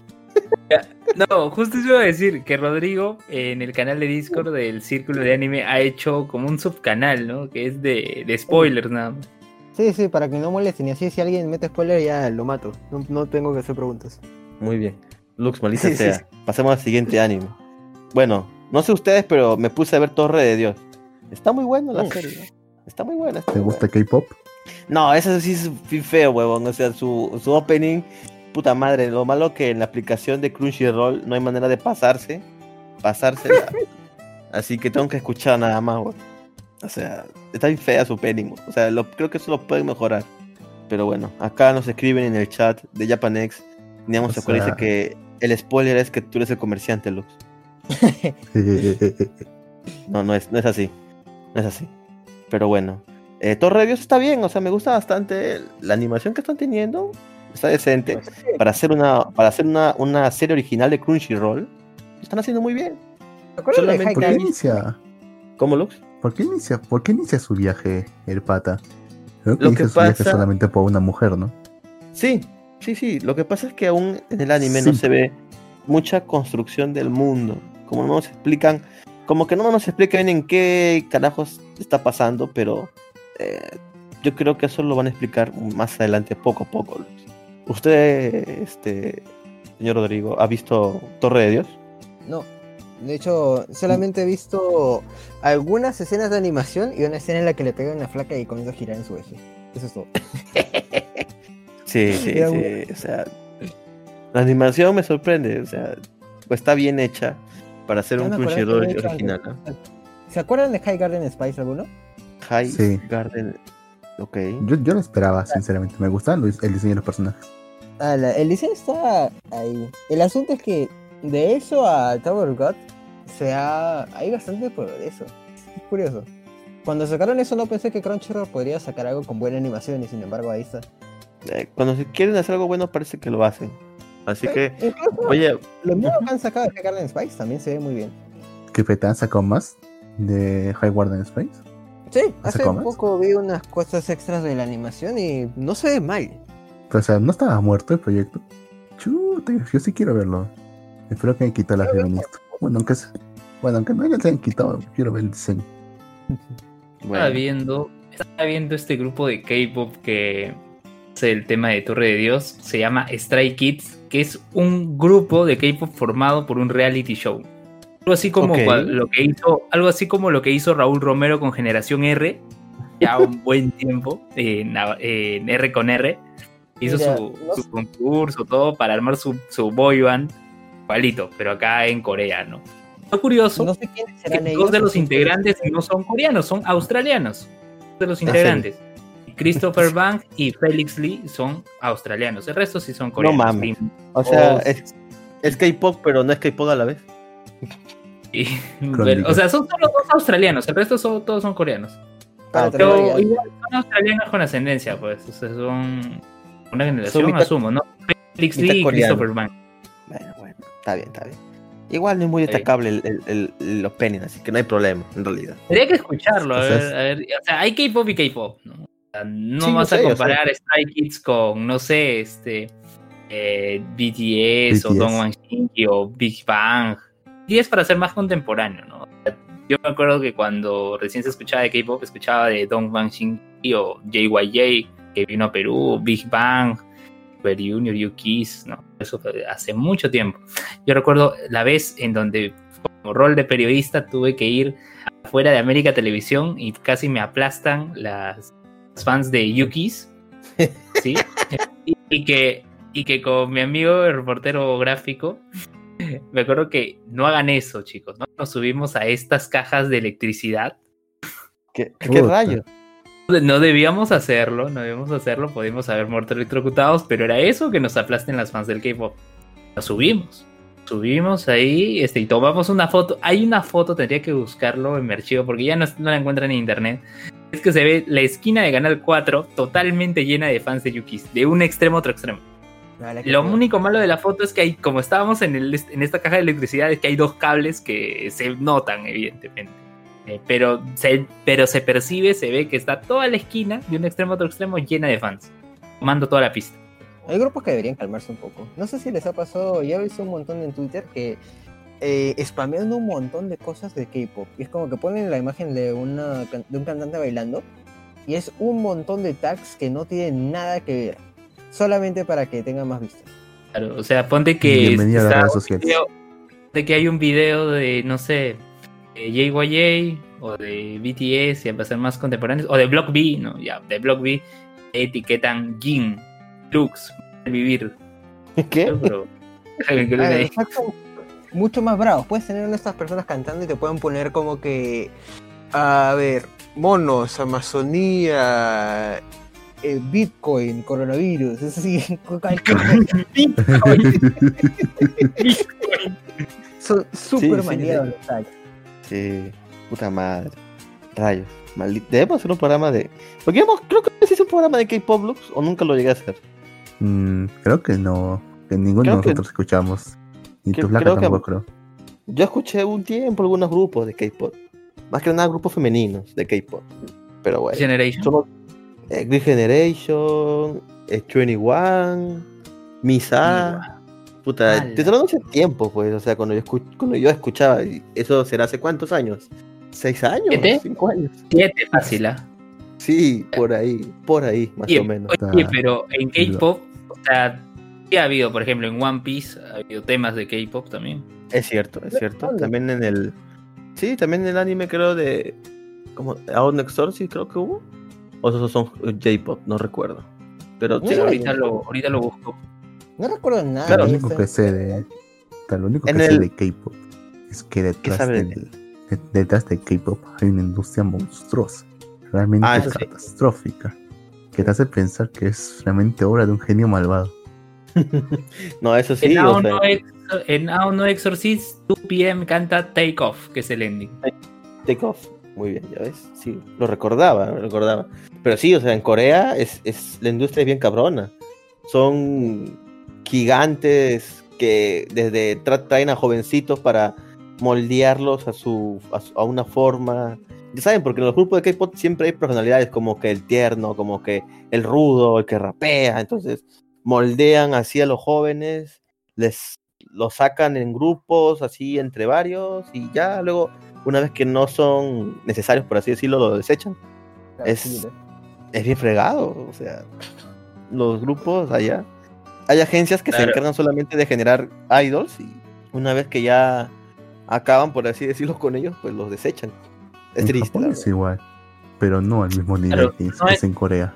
No, justo iba a decir que Rodrigo en el canal de Discord del Círculo de Anime ha hecho como un subcanal, ¿no? Que es de, de spoilers nada más. Sí, sí, para que no molesten. Y así, si alguien mete spoiler, ya lo mato. No, no tengo que hacer preguntas. Muy bien. Lux, maldita Sí, sea. sí. Pasemos al siguiente anime. Bueno, no sé ustedes, pero me puse a ver Torre de Dios. Está muy buena la serie. ¿no? Está muy buena. está ¿Te muy gusta K-pop? No, eso sí es feo, huevón. O sea, su, su opening, puta madre. Lo malo que en la aplicación de Crunchyroll no hay manera de pasarse. Pasársela. Así que tengo que escuchar nada más, huevón. O sea, está bien fea su opening. O sea, lo, creo que eso lo pueden mejorar. Pero bueno, acá nos escriben en el chat de Japanex. O se dice que el spoiler es que tú eres el comerciante, Lux. No, no es, no es así. No es así. Pero bueno. Eh, Torre de Dios está bien, o sea, me gusta bastante la animación que están teniendo. Está decente. Para hacer una, para hacer una, una serie original de Crunchyroll, lo están haciendo muy bien. ¿Te acuerdas de solamente- ¿Por qué inicia? ¿Cómo, Lux? ¿Por qué inicia? ¿Por qué inicia su viaje el pata? Creo que Lo inicia que su viaje pasa- solamente por una mujer, ¿no? Sí, sí, sí. Lo que pasa es que aún en el anime no se ve mucha construcción del mundo. Como no nos explican, como que no nos explican en qué carajos está pasando, pero eh, yo creo que eso lo van a explicar más adelante, poco a poco. Usted, este, señor Rodrigo, ¿ha visto Torre de Dios? No. De hecho, solamente he visto algunas escenas de animación y una escena en la que le pegan una flaca y comienza a girar en su eje. Eso es todo. Sí, sí, sí. O sea, la animación me sorprende. O sea, pues está bien hecha para hacer Ya un Crunchyroll original. ¿Se acuerdan de High Garden Spice alguno? High Sí. Garden. Ok. Yo, yo lo esperaba, sinceramente. Me gusta el diseño de los personajes. Ah, la- el diseño está ahí. El asunto es que de eso a Tower God se ha, hay bastante progreso. Es curioso. Cuando sacaron eso no pensé que Crunchyroll podría sacar algo con buena animación y sin embargo ahí está. Eh, cuando se quieren hacer algo bueno, parece que lo hacen. Así que, Incluso oye, lo nuevo que han sacado de High Garden Spice también se ve muy bien. ¿Qué han sacado más de High Warden Space? Sí, ¿Hace hace poco vi unas cosas extras de la animación y no se ve mal. Pero, o sea, ¿no estaba muerto el proyecto? Chuta, yo sí quiero verlo. Espero que hayan quitado las feministas. Bueno, aunque, se- bueno, aunque no se hayan quitado, quiero ver el diseño. Estaba bueno, viendo, estaba viendo este grupo de K-pop que es el tema de Torre de Dios, se llama Stray Kids, que es un grupo de K-pop formado por un reality show. Algo así como lo que hizo, algo así como lo que hizo Raúl Romero con Generación R, ya un buen tiempo, en, en R con R. Hizo Mira, su, no concurso, todo, para armar su, su boy band, igualito, pero acá en Corea, ¿no? Lo curioso No sé quiénes que serán ellos. dos de los integrantes no son coreanos, son australianos. Dos de los integrantes. Christopher Bang y Felix Lee son australianos. El resto sí son coreanos. mames. o sea, Oh, es, es K-pop, pero no es K-pop a la vez. Y- o sea, son solo dos australianos. El resto son, todos son coreanos. Ah, Pero igual son australianos con ascendencia, pues. O sea, son una generación, mitad- asumo, ¿no? Felix Lee y coreano. Christopher Bang. Bueno, bueno, está bien, está bien. Igual no es muy destacable el, el, el- el opening, así que no hay problema, en realidad. Tendría que escucharlo, a O sea, ver, a ver. O sea, hay K-pop y K-pop, ¿no? O sea, no Sí, vas sé, a comparar Stray Kids con, no sé, este. eh, BTS, o. Dongwan Shinki o Big Bang. Y es para ser más contemporáneo, ¿no? Yo me acuerdo que cuando recién se escuchaba de K-pop, escuchaba de Dongwan Shinki o JYJ, que vino a Perú, Big Bang, Super Junior, U-Kiss, ¿no? Eso fue hace mucho tiempo. Yo recuerdo la vez en donde, como rol de periodista, tuve que ir afuera de América Televisión y casi me aplastan las las fans de Yukis, ¿sí? y, y que, y que con mi amigo, el reportero gráfico, me acuerdo que no hagan eso, chicos, ¿no? Nos subimos a estas cajas de electricidad. ¿Qué, qué rayos? No debíamos hacerlo, no debíamos hacerlo, podíamos haber muerto electrocutados, pero era eso que nos aplasten las fans del K-pop. Nos subimos, subimos ahí este, y tomamos una foto. Hay una foto, tendría que buscarlo en mi archivo porque ya no, no la encuentran en internet. Es que se ve la esquina de Canal 4 totalmente llena de fans de Yukis, de un extremo a otro extremo. Vale, Lo único malo de la foto es que hay, como estábamos en, el, en esta caja de electricidad, es que hay dos cables que se notan, evidentemente. Eh, pero, se, pero se percibe, se ve que está toda la esquina, de un extremo a otro extremo, llena de fans, tomando toda la pista. Hay grupos que deberían calmarse un poco. No sé si les ha pasado, ya he visto un montón en Twitter que eh, un montón de cosas de K-pop. Y es como que ponen la imagen de, una, de un cantante bailando y es un montón de tags que no tienen nada que ver. Solamente para que tengan más vistas. Claro, o sea, ponte que Bienvenido a las está redes un sociales. video- de que hay un video de, no sé, de JYJ, o de BTS, ya para ser más contemporáneos, o de Block B, ¿no? Ya, de Block B etiquetan Jin, Lux, vivir. ¿Qué? Pero. Mucho más bravos. Puedes tener una de estas personas cantando y te pueden poner como que. A ver, monos, Amazonía, eh, Bitcoin, coronavirus. Es así. cosa. Son súper sí, maniados sí. los tags. Sí, puta madre. Rayos. Maldito. Debemos hacer un programa de. Porque hemos, creo que sí es un programa de K-pop Lux o nunca lo llegué a hacer. Mm, creo que no. Que ninguno Creo de que- nosotros escuchamos. Ni que- tu flaca que- tampoco creo. Yo escuché un tiempo algunos grupos de K-pop. Más que nada grupos femeninos de K-pop. Pero bueno. Generation. Somos eh, Green Generation, eh, 21, Misa. Puta, te hablando hace tiempo, pues. O sea, cuando yo, cuando yo escuchaba, eso será hace cuántos años? ¿Seis años? ¿Siete? ¿Cinco años? Siete fácil, ¿ah? Sí, por ahí, por ahí, más o menos. Oye, pero en K-pop, o sea, sí ha habido, por ejemplo, en One Piece ha habido temas de K-pop también. Es cierto, es cierto. También en el. Sí, también en el anime creo de. como Out Next Door, sí creo que hubo. O esos son J-pop, no recuerdo. Pero No, sí, ahorita lo, ahorita lo busco. No recuerdo nada. Claro, lo de único que sé de. Lo único que sé de K-pop es que detrás, de del- de- detrás de K-pop hay una industria monstruosa. Realmente Ah, sí. catastrófica. Que te hace pensar que es realmente obra de un genio malvado. No, eso sí. en, sea, no en Ao no Exorcist, 2PM canta Take Off, que es el ending. Take Off. Muy bien, ya ves. Sí, lo recordaba, lo recordaba. Pero sí, o sea, en Corea es, es la industria es bien cabrona. Son gigantes que desde tra- traen a jovencitos para moldearlos a su, a su- a una forma. Ya saben, porque en los grupos de K-pop siempre hay personalidades como que el tierno, como que el rudo, el que rapea. Entonces, moldean así a los jóvenes, les los sacan en grupos, así entre varios, y ya luego una vez que no son necesarios, por así decirlo, lo desechan. Claro, es-. Es bien fregado, o sea, los grupos allá. Hay agencias que se encargan solamente de generar idols y una vez que ya acaban, por así decirlo, con ellos, pues los desechan. Es en triste. Japón es igual. Pero no al mismo nivel Claro, que no es- es en Corea.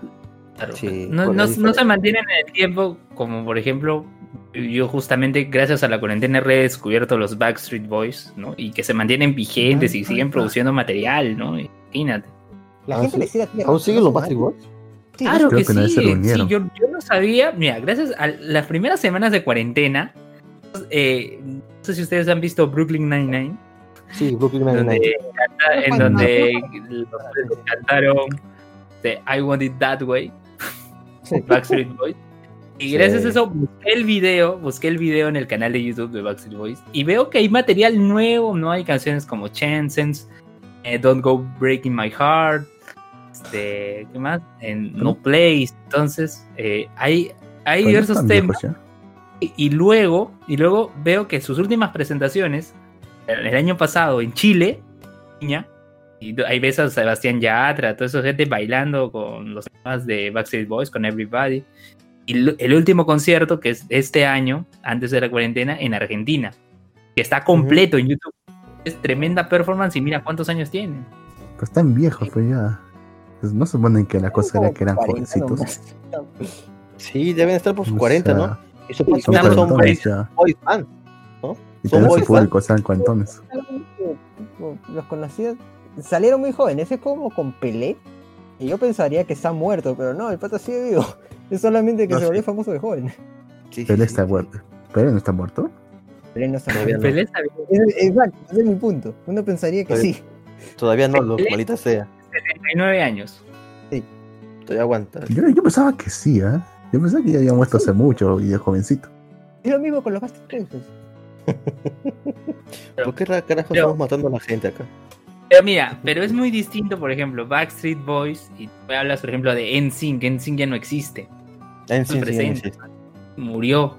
Claro. Sí, no, no- se mantienen en el tiempo, como por ejemplo, yo justamente gracias a la cuarentena he redescubierto los Backstreet Boys, ¿no? Y que se mantienen vigentes y siguen produciendo material, ¿no? Imagínate. La Ah, gente le sigue ¿Aún siguen los Backstreet Boys? Sí, Claro que, sí, yo, yo no sabía, mira, gracias a las primeras semanas de cuarentena, eh, no sé si ustedes han visto Brooklyn Nine-Nine, Sí, Brooklyn Nine-Nine. en donde los cantaron de I Want It That Way, Backstreet Boys. Y Sí. gracias a eso busqué el video, busqué el video en el canal de YouTube de Backstreet Boys y veo que hay material nuevo, no hay canciones como Chances, eh, Don't Go Breaking My Heart, este, ¿qué más? En No Place. Entonces, eh, hay, hay diversos temas viejos y, y luego, y luego veo que sus últimas presentaciones, el, el año pasado en Chile, niña, y ahí ves a Sebastián Yatra, toda esa gente bailando con los temas de Backstreet Boys, con Everybody. Y lo- el último concierto, que es este año, antes de la cuarentena, en Argentina, que está completo en YouTube. Es tremenda performance y mira cuántos años tienen. Pero están viejos, pues ya. Pues no se suponen que la cosa era que eran 40 jovencitos. Sí, deben estar por sus O 40, sea, ¿no? Y sus Son boys, boys fans. Y son boys su público sean cuarentones. Los conocía, salieron muy jóvenes, es como con Pelé. Y yo pensaría que está muerto, pero no, el pata sigue vivo. Es solamente que No, se sí. volvió famoso de joven. Sí, sí, Pelé sí. está muerto. Pelé no está muerto. Pelé no está muerto. Pelé sabe- Es- Exacto, ese es mi punto. Uno pensaría que Todavía- sí. Todavía no, lo, maldita sea. 79 años. Todavía aguanta. Yo, yo pensaba que sí, ¿eh? Yo pensaba que ya había muerto hace mucho y de jovencito. Es lo mismo con los Backstreet Boys. ¿Por qué ra- carajo Pero- estamos matando a la gente acá? Pero mira, pero es muy distinto, por ejemplo, Backstreet Boys, y tú hablas, por ejemplo, de NSYNC, NSYNC ya no existe. Sí, presente. sí. murió.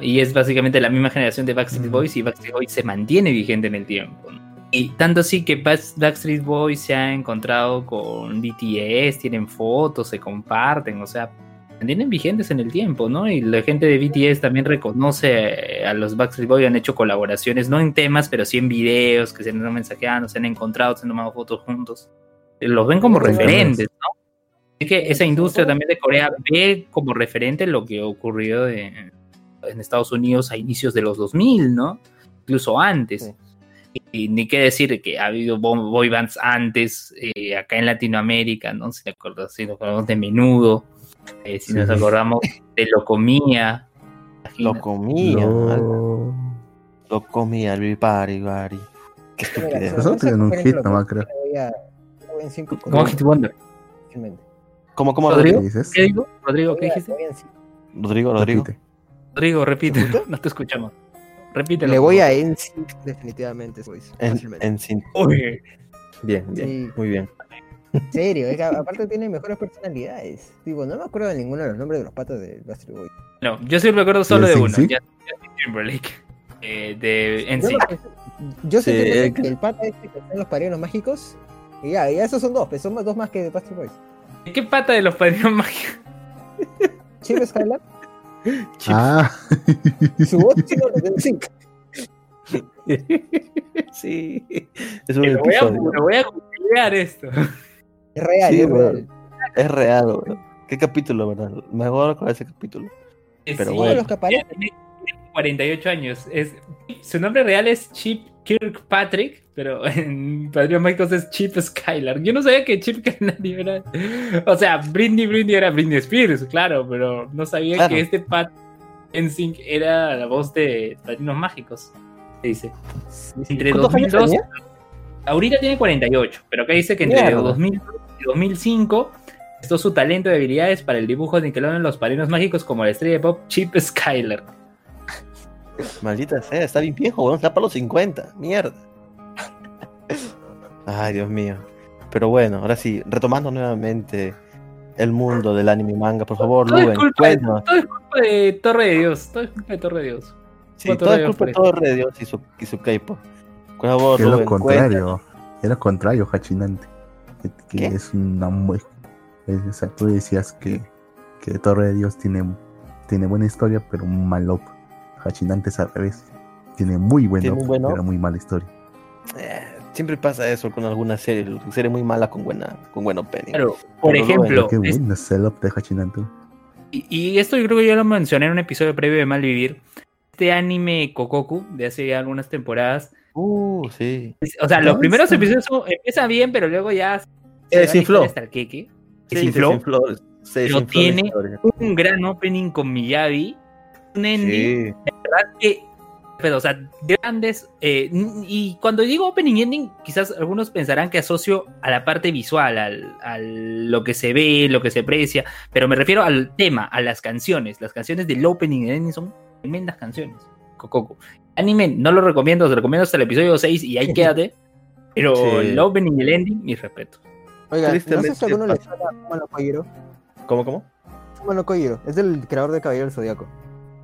Y es básicamente la misma generación de Backstreet Mm. Boys y Backstreet Boys se mantiene vigente en el tiempo. ¿no? Y tanto así que Back- Backstreet Boys se ha encontrado con BTS, tienen fotos, se comparten, o sea, mantienen vigentes en el tiempo, ¿no? Y la gente de BTS también reconoce a los Backstreet Boys, han hecho colaboraciones, no en temas, pero sí en videos, que se han mensajeado, se han encontrado, se han tomado fotos juntos. Eh, Los ven como referentes, ¿no? Así que esa industria también de Corea ve como referente lo que ocurrió en, en Estados Unidos a inicios de los 2000, ¿no? Incluso antes. Sí. Y, ni qué decir que ha habido bo- boy bands antes, eh, acá en Latinoamérica, ¿no? Si, te acuerdas, si nos acordamos de Menudo, eh, si nos Sí. acordamos de. Lo comía, mal. No. lo comía, el bari, bari. Qué estupidez. Eso tienen un hit nomás, creo. ¿Cómo Hit Wonder? ¿Cómo, cómo, Rodrigo? Rodrigo? ¿Qué dices? ¿Qué digo? Rodrigo, ¿qué dijiste? Rodrigo, Rodrigo. Repite. Rodrigo, repite. No te escuchamos. Repítelo. Le voy a NSYNC definitivamente, En, fácilmente. Bien, bien, Sí. muy bien. En serio, es que aparte tiene mejores personalidades. Digo, no me acuerdo de ninguno de los nombres de los patas de Bastard Boy. No, yo sí recuerdo solo de ¿De uno. Justin Timberlake. Eh, de Yo, Sí, sé eh, que el pata este que está en los padrinos mágicos. Y ya, ya esos son dos, pues son dos más que de Bastard Boys. ¿Qué pata de los padrinos mágicos? Chip Skylar Ah, su voz sí no lo NSYNC. sí, es un Lo voy, a, episodio. lo voy a googlear esto. Es real, Sí, es real. Es real, bro. ¿Qué capítulo, verdad? Mejor con ese capítulo. Pero Sí, bueno. los que aparecen. tiene 48 años. Es, su nombre real es Chip Kirkpatrick, pero en Padrinos Mágicos es Chip Skylar. Yo no sabía que Chip Kennedy era. O sea, Britney Britney era Britney Spears, claro, pero no sabía Claro. que este Pat NSYNC era la voz de Padrinos Mágicos. Se dice. Entre ¿Cuántos años 2002. tenía? Ahorita tiene 48, pero acá dice que entre Mierda. 2000 y 2005 prestó su talento y habilidades para el dibujo de Nickelodeon en los padrinos mágicos como la estrella de pop Chip Skylar. Maldita sea, está bien viejo, weón. Está para los 50. Mierda. Ay, Dios mío. Pero bueno, ahora sí, retomando nuevamente el mundo del anime y manga, por favor, Todo es, Luben, cuéntanos. todo es culpa de Torre de Dios. Todo es culpa de Torre de Dios. Sí, todo es culpa de todo de Dios y su, y su K-pop. Es lo Rubén, cuéntanos. contrario. Es lo contrario, Hachinante. Que, que ¿Qué? es una muy. es- o sea, tú decías que, que Torre de Dios tiene, tiene buena historia, pero un mal op. Hachinante es al revés. Tiene muy buen Tiene op, un buen op. pero muy mala historia. Eh, siempre pasa eso con alguna serie, serie muy mala con buena, con buen opening. Claro, por Pero ejemplo, Qué es- bueno es el op de Hachinante. y, y esto yo creo que yo lo mencioné en un episodio previo de Malvivir. Este anime Kokoku de hace ya algunas temporadas. Uh, sí. O sea, los primeros episodios son- empiezan bien, pero luego ya se la desinfló. hasta el queque. Se Sí, desinfló. Se desinfló, se Pero desinfló la tiene- un gran opening con Miyabi, un ending Sí. verdad que pero o sea grandes eh, y cuando digo opening y ending quizás algunos pensarán que asocio a la parte visual al, al lo que se ve lo que se aprecia pero me refiero al tema a las canciones las canciones del opening y ending son tremendas canciones Cococo anime no lo recomiendo te recomiendo hasta el episodio 6 y ahí quédate pero Sí. el opening y el ending mis respetos Oiga, no sé si a alguno le pasa. suena Fumano Kojiro. ¿Cómo, cómo? Fumano Kojiro, es el creador de Caballero del Zodiaco.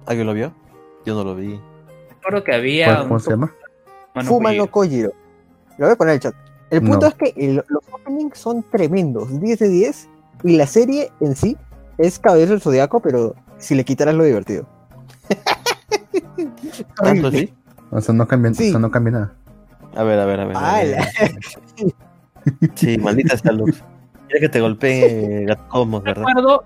¿Alguien lo vio? Yo no lo vi. recuerdo que había ¿Cuál- un ¿Cómo se llama? Mano Fumano Kojiro. Lo voy a poner en el chat. El punto No. es que el- los openings son tremendos, 10 de 10, y la serie en sí es Caballero del Zodiaco, pero si le quitaras lo divertido. ¿Tanto así? O sea, no cambia, Sí. o sea, no cambia nada. A ver, a ver, a ver. a ver. Sí, maldita sea Lux. Quiere que te golpee Gato Cosmos, ¿verdad? recuerdo,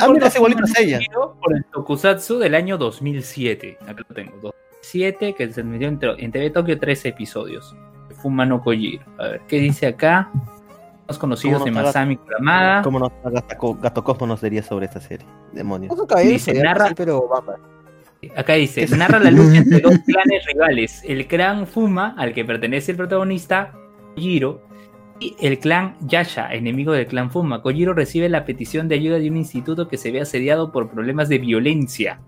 Ah, mira, es igualito a ella. Por el Tokusatsu del año 2007. Acá lo tengo. 2007, que se emitió en, en TV Tokio 13 episodios. Fumano Kojiro. A ver, ¿qué dice acá? Los conocidos ¿Cómo de no te Masami Kuramada. ¿Cómo no, Gato, nos diría sobre esta serie? Demonios. Dice, narra- sí, pero vamos. Acá dice, narra la lucha entre dos clanes rivales, el clan Fuma, al que pertenece el protagonista, Kojiro, y el clan Yasha, enemigo del clan Fuma. Kojiro recibe la petición de ayuda de un instituto que se ve asediado por problemas de violencia.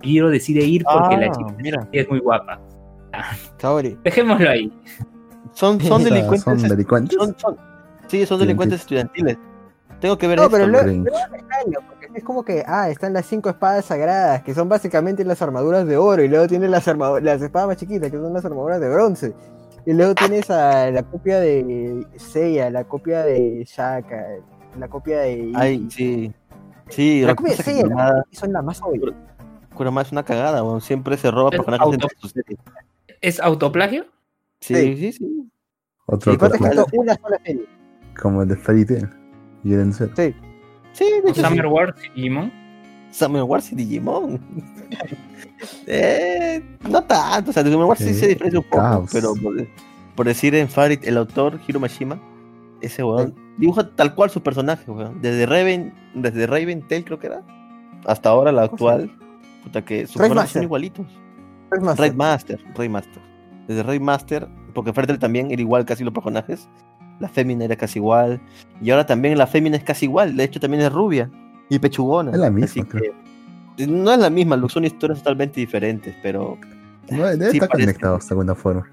Kojiro decide ir porque la Ah, chica mira. es muy guapa. Dejémoslo ahí. Son, son delincuentes. son delincuentes. son- son- sí, son delincuentes estudiantiles. Tengo que ver No, esto. pero luego es como que, ah, están las cinco espadas sagradas, que son básicamente las armaduras de oro, y luego tienes las, las espadas más chiquitas, que son las armaduras de bronce. Y luego tienes a la copia de Seiya, la copia de Shaka, la copia de... Ay, sí. Sí, La copia de Seiya, Kurama, son la más obvia. Kurama es una cagada. Siempre se roba Es personajes auto- entre sus series. ¿Es autoplagio? Sí, Sí. sí, sí. Otro Y una sola serie. como el de Fairy Tail. Sí. Sí, de hecho, sí. Summer Wars y Digimon. Summer Wars y Digimon. eh, no tanto, o sea, Summer Wars sí, Sí, se diferencia un poco, caos. pero por, por decir en Farit, el autor Hiro Mashima, ese weón dibuja tal cual su personaje, weón. Desde Raven, desde Raven Tail creo que era, hasta ahora la actual, puta que sus personajes son Master. igualitos. Es más, Raid Master, Raid Master. Desde Raid Master, porque Tail también era igual casi los personajes. La fémina era casi igual. Y ahora también la fémina es casi igual. De hecho, también es rubia y pechugona. Es la misma, Así creo. que- no es la misma, son historias totalmente diferentes, pero No, debe Sí, estar conectados de alguna forma.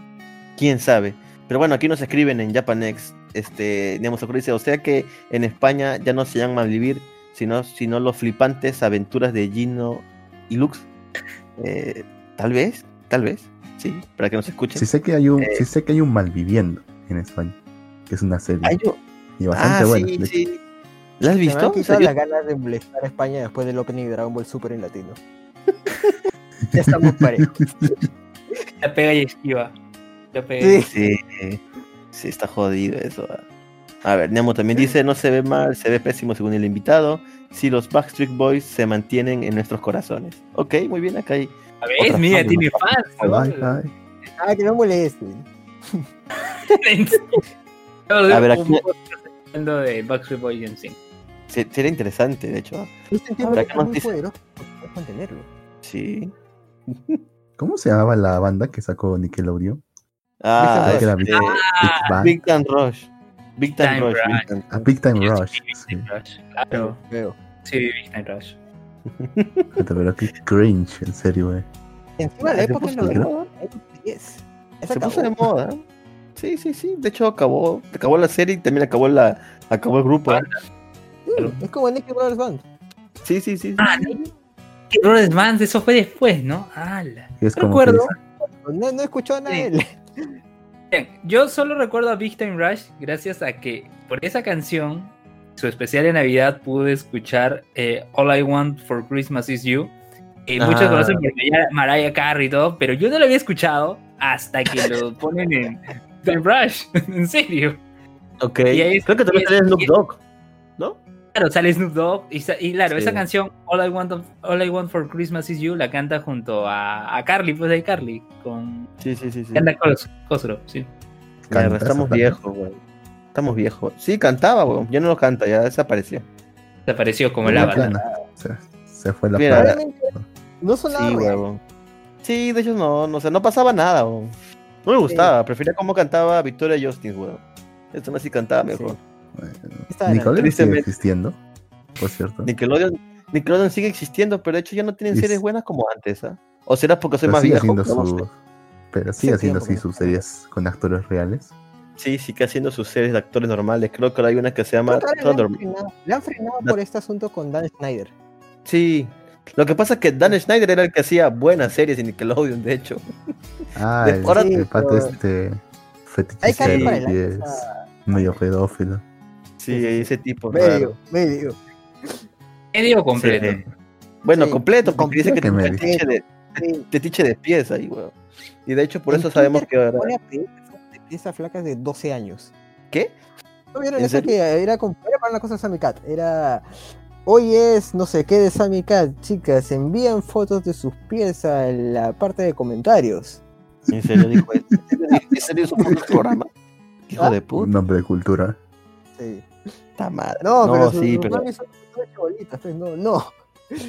quién sabe. Pero bueno, aquí nos escriben en Japanex, este, digamos, dice, o sea que en España ya no se llaman Malvivir, sino, sino los flipantes aventuras de Gino y Lux. Eh, tal vez, tal vez, sí, para que nos escuchen. Sí sé que hay un, Eh. sí sé que hay un Malviviendo en España, que es una serie Ay, yo- y bastante ah, buena. sí, sí. ¿La has visto? yo- las ganas de molestar a España después del opening de Dragon Ball Super en latino. ya estamos parejos. La pega y esquiva. La pega. Sí. Sí, sí, está jodido eso. ah. A ver, Nemo también dice, no se ve mal, se ve pésimo según el invitado. Si los Backstreet Boys se mantienen en nuestros corazones. Ok, muy bien, acá hay. A ver, Otra mira, fan, tiene fans. ¿no? Ay, ay. Ah, que no molesten. A ver, aquí- de Backstreet Boys en sí. se- Sería interesante, de hecho. Nos dice- mantenerlo. Sí. ¿Cómo se llamaba la banda que sacó Nickelodeon? Ah, que era este, Big, Bang. Big Time Rush. Big Time, Rush. Big Time Ah, Rush. sí, Big Sí, Time Rush. Claro. Veo. Sí, Big Time Rush. Pero qué cringe, en serio, güey. Encima la Se época en de la moda. época 10. Se puso de moda. Sí, sí, sí. De hecho, acabó, acabó la serie y también acabó la, acabó el grupo. ¿eh? Mm, Es como Nicky Brothers Band. Sí, sí, sí. Ah, ¿Qué Brothers Bands? Eso fue después, ¿no? No como recuerdo. No, no escuchó nada de Sí. él. Bien, yo solo recuerdo a Big Time Rush gracias a que por esa canción, su especial de Navidad, pude escuchar eh, All I Want for Christmas Is You. Y muchos Ah. conocen porque Mariah Carey y todo, pero yo no lo había escuchado hasta que lo ponen en Rush. en serio. Ok. Y ahí es- Creo que también y es- sale Snoop Dogg. ¿No? Claro, sale Snoop Dogg. Y, claro, Sí. esa canción, All I, Want of- All I Want for Christmas Is You, la canta junto a, a Carly, pues de Carly, con Sí, sí, sí. sí. Canta Cos- Cosgrove, sí. Canta estamos viejos, güey. Estamos viejos. Sí, cantaba, güey. Ya no lo canta, ya desapareció. Desapareció como banda. plana. Se, se fue la Mira, no sonaba Sí, güey. Sí, de hecho no, no, o sea, no pasaba nada, güey. No me gustaba, prefería cómo cantaba Victoria Justice, güey. Esto no sí cantaba mejor. Estaba Nickelodeon sigue existiendo, por cierto. Nickelodeon, Nickelodeon sigue existiendo, pero de hecho ya no tienen Y series buenas como antes, ¿ah? O será porque soy Pero más sigue viejo. haciendo no su- sé. Pero sigue haciendo así sus series con actores reales. Sí, sigue haciendo sus series de actores normales. Creo que ahora hay una que se llama le, han frenado, le han frenado por este asunto con Dan Snyder. Sí. Lo que pasa es que Dan Schneider era el que hacía buenas series en Nickelodeon, de hecho. Ah, De- el, ahora- el pato este fetichista que y es medio pedófilo. Sí, ese tipo. Medio, raro. medio. Medio completo. Sí. Bueno, Sí, completo, porque dice que completo. tiene fetiche de, Sí. fetiche de pies ahí, weón. Y de hecho, por En eso sabemos que ahora. de piezas flacas de 12 años. ¿Qué? ¿No vieron ¿En eso serio? que era, como, era para una cosa de Sammy Cat? Era. Hoy es no sé qué de Sammy Cat, chicas. Envían fotos de sus pies a la parte de comentarios. ¿En serio dijo eso? ¿En serio un programa? Hijo ¿Ah? de Un puta nombre de cultura. Sí. madre. No, No, pero sí, pero. son pues, no, no.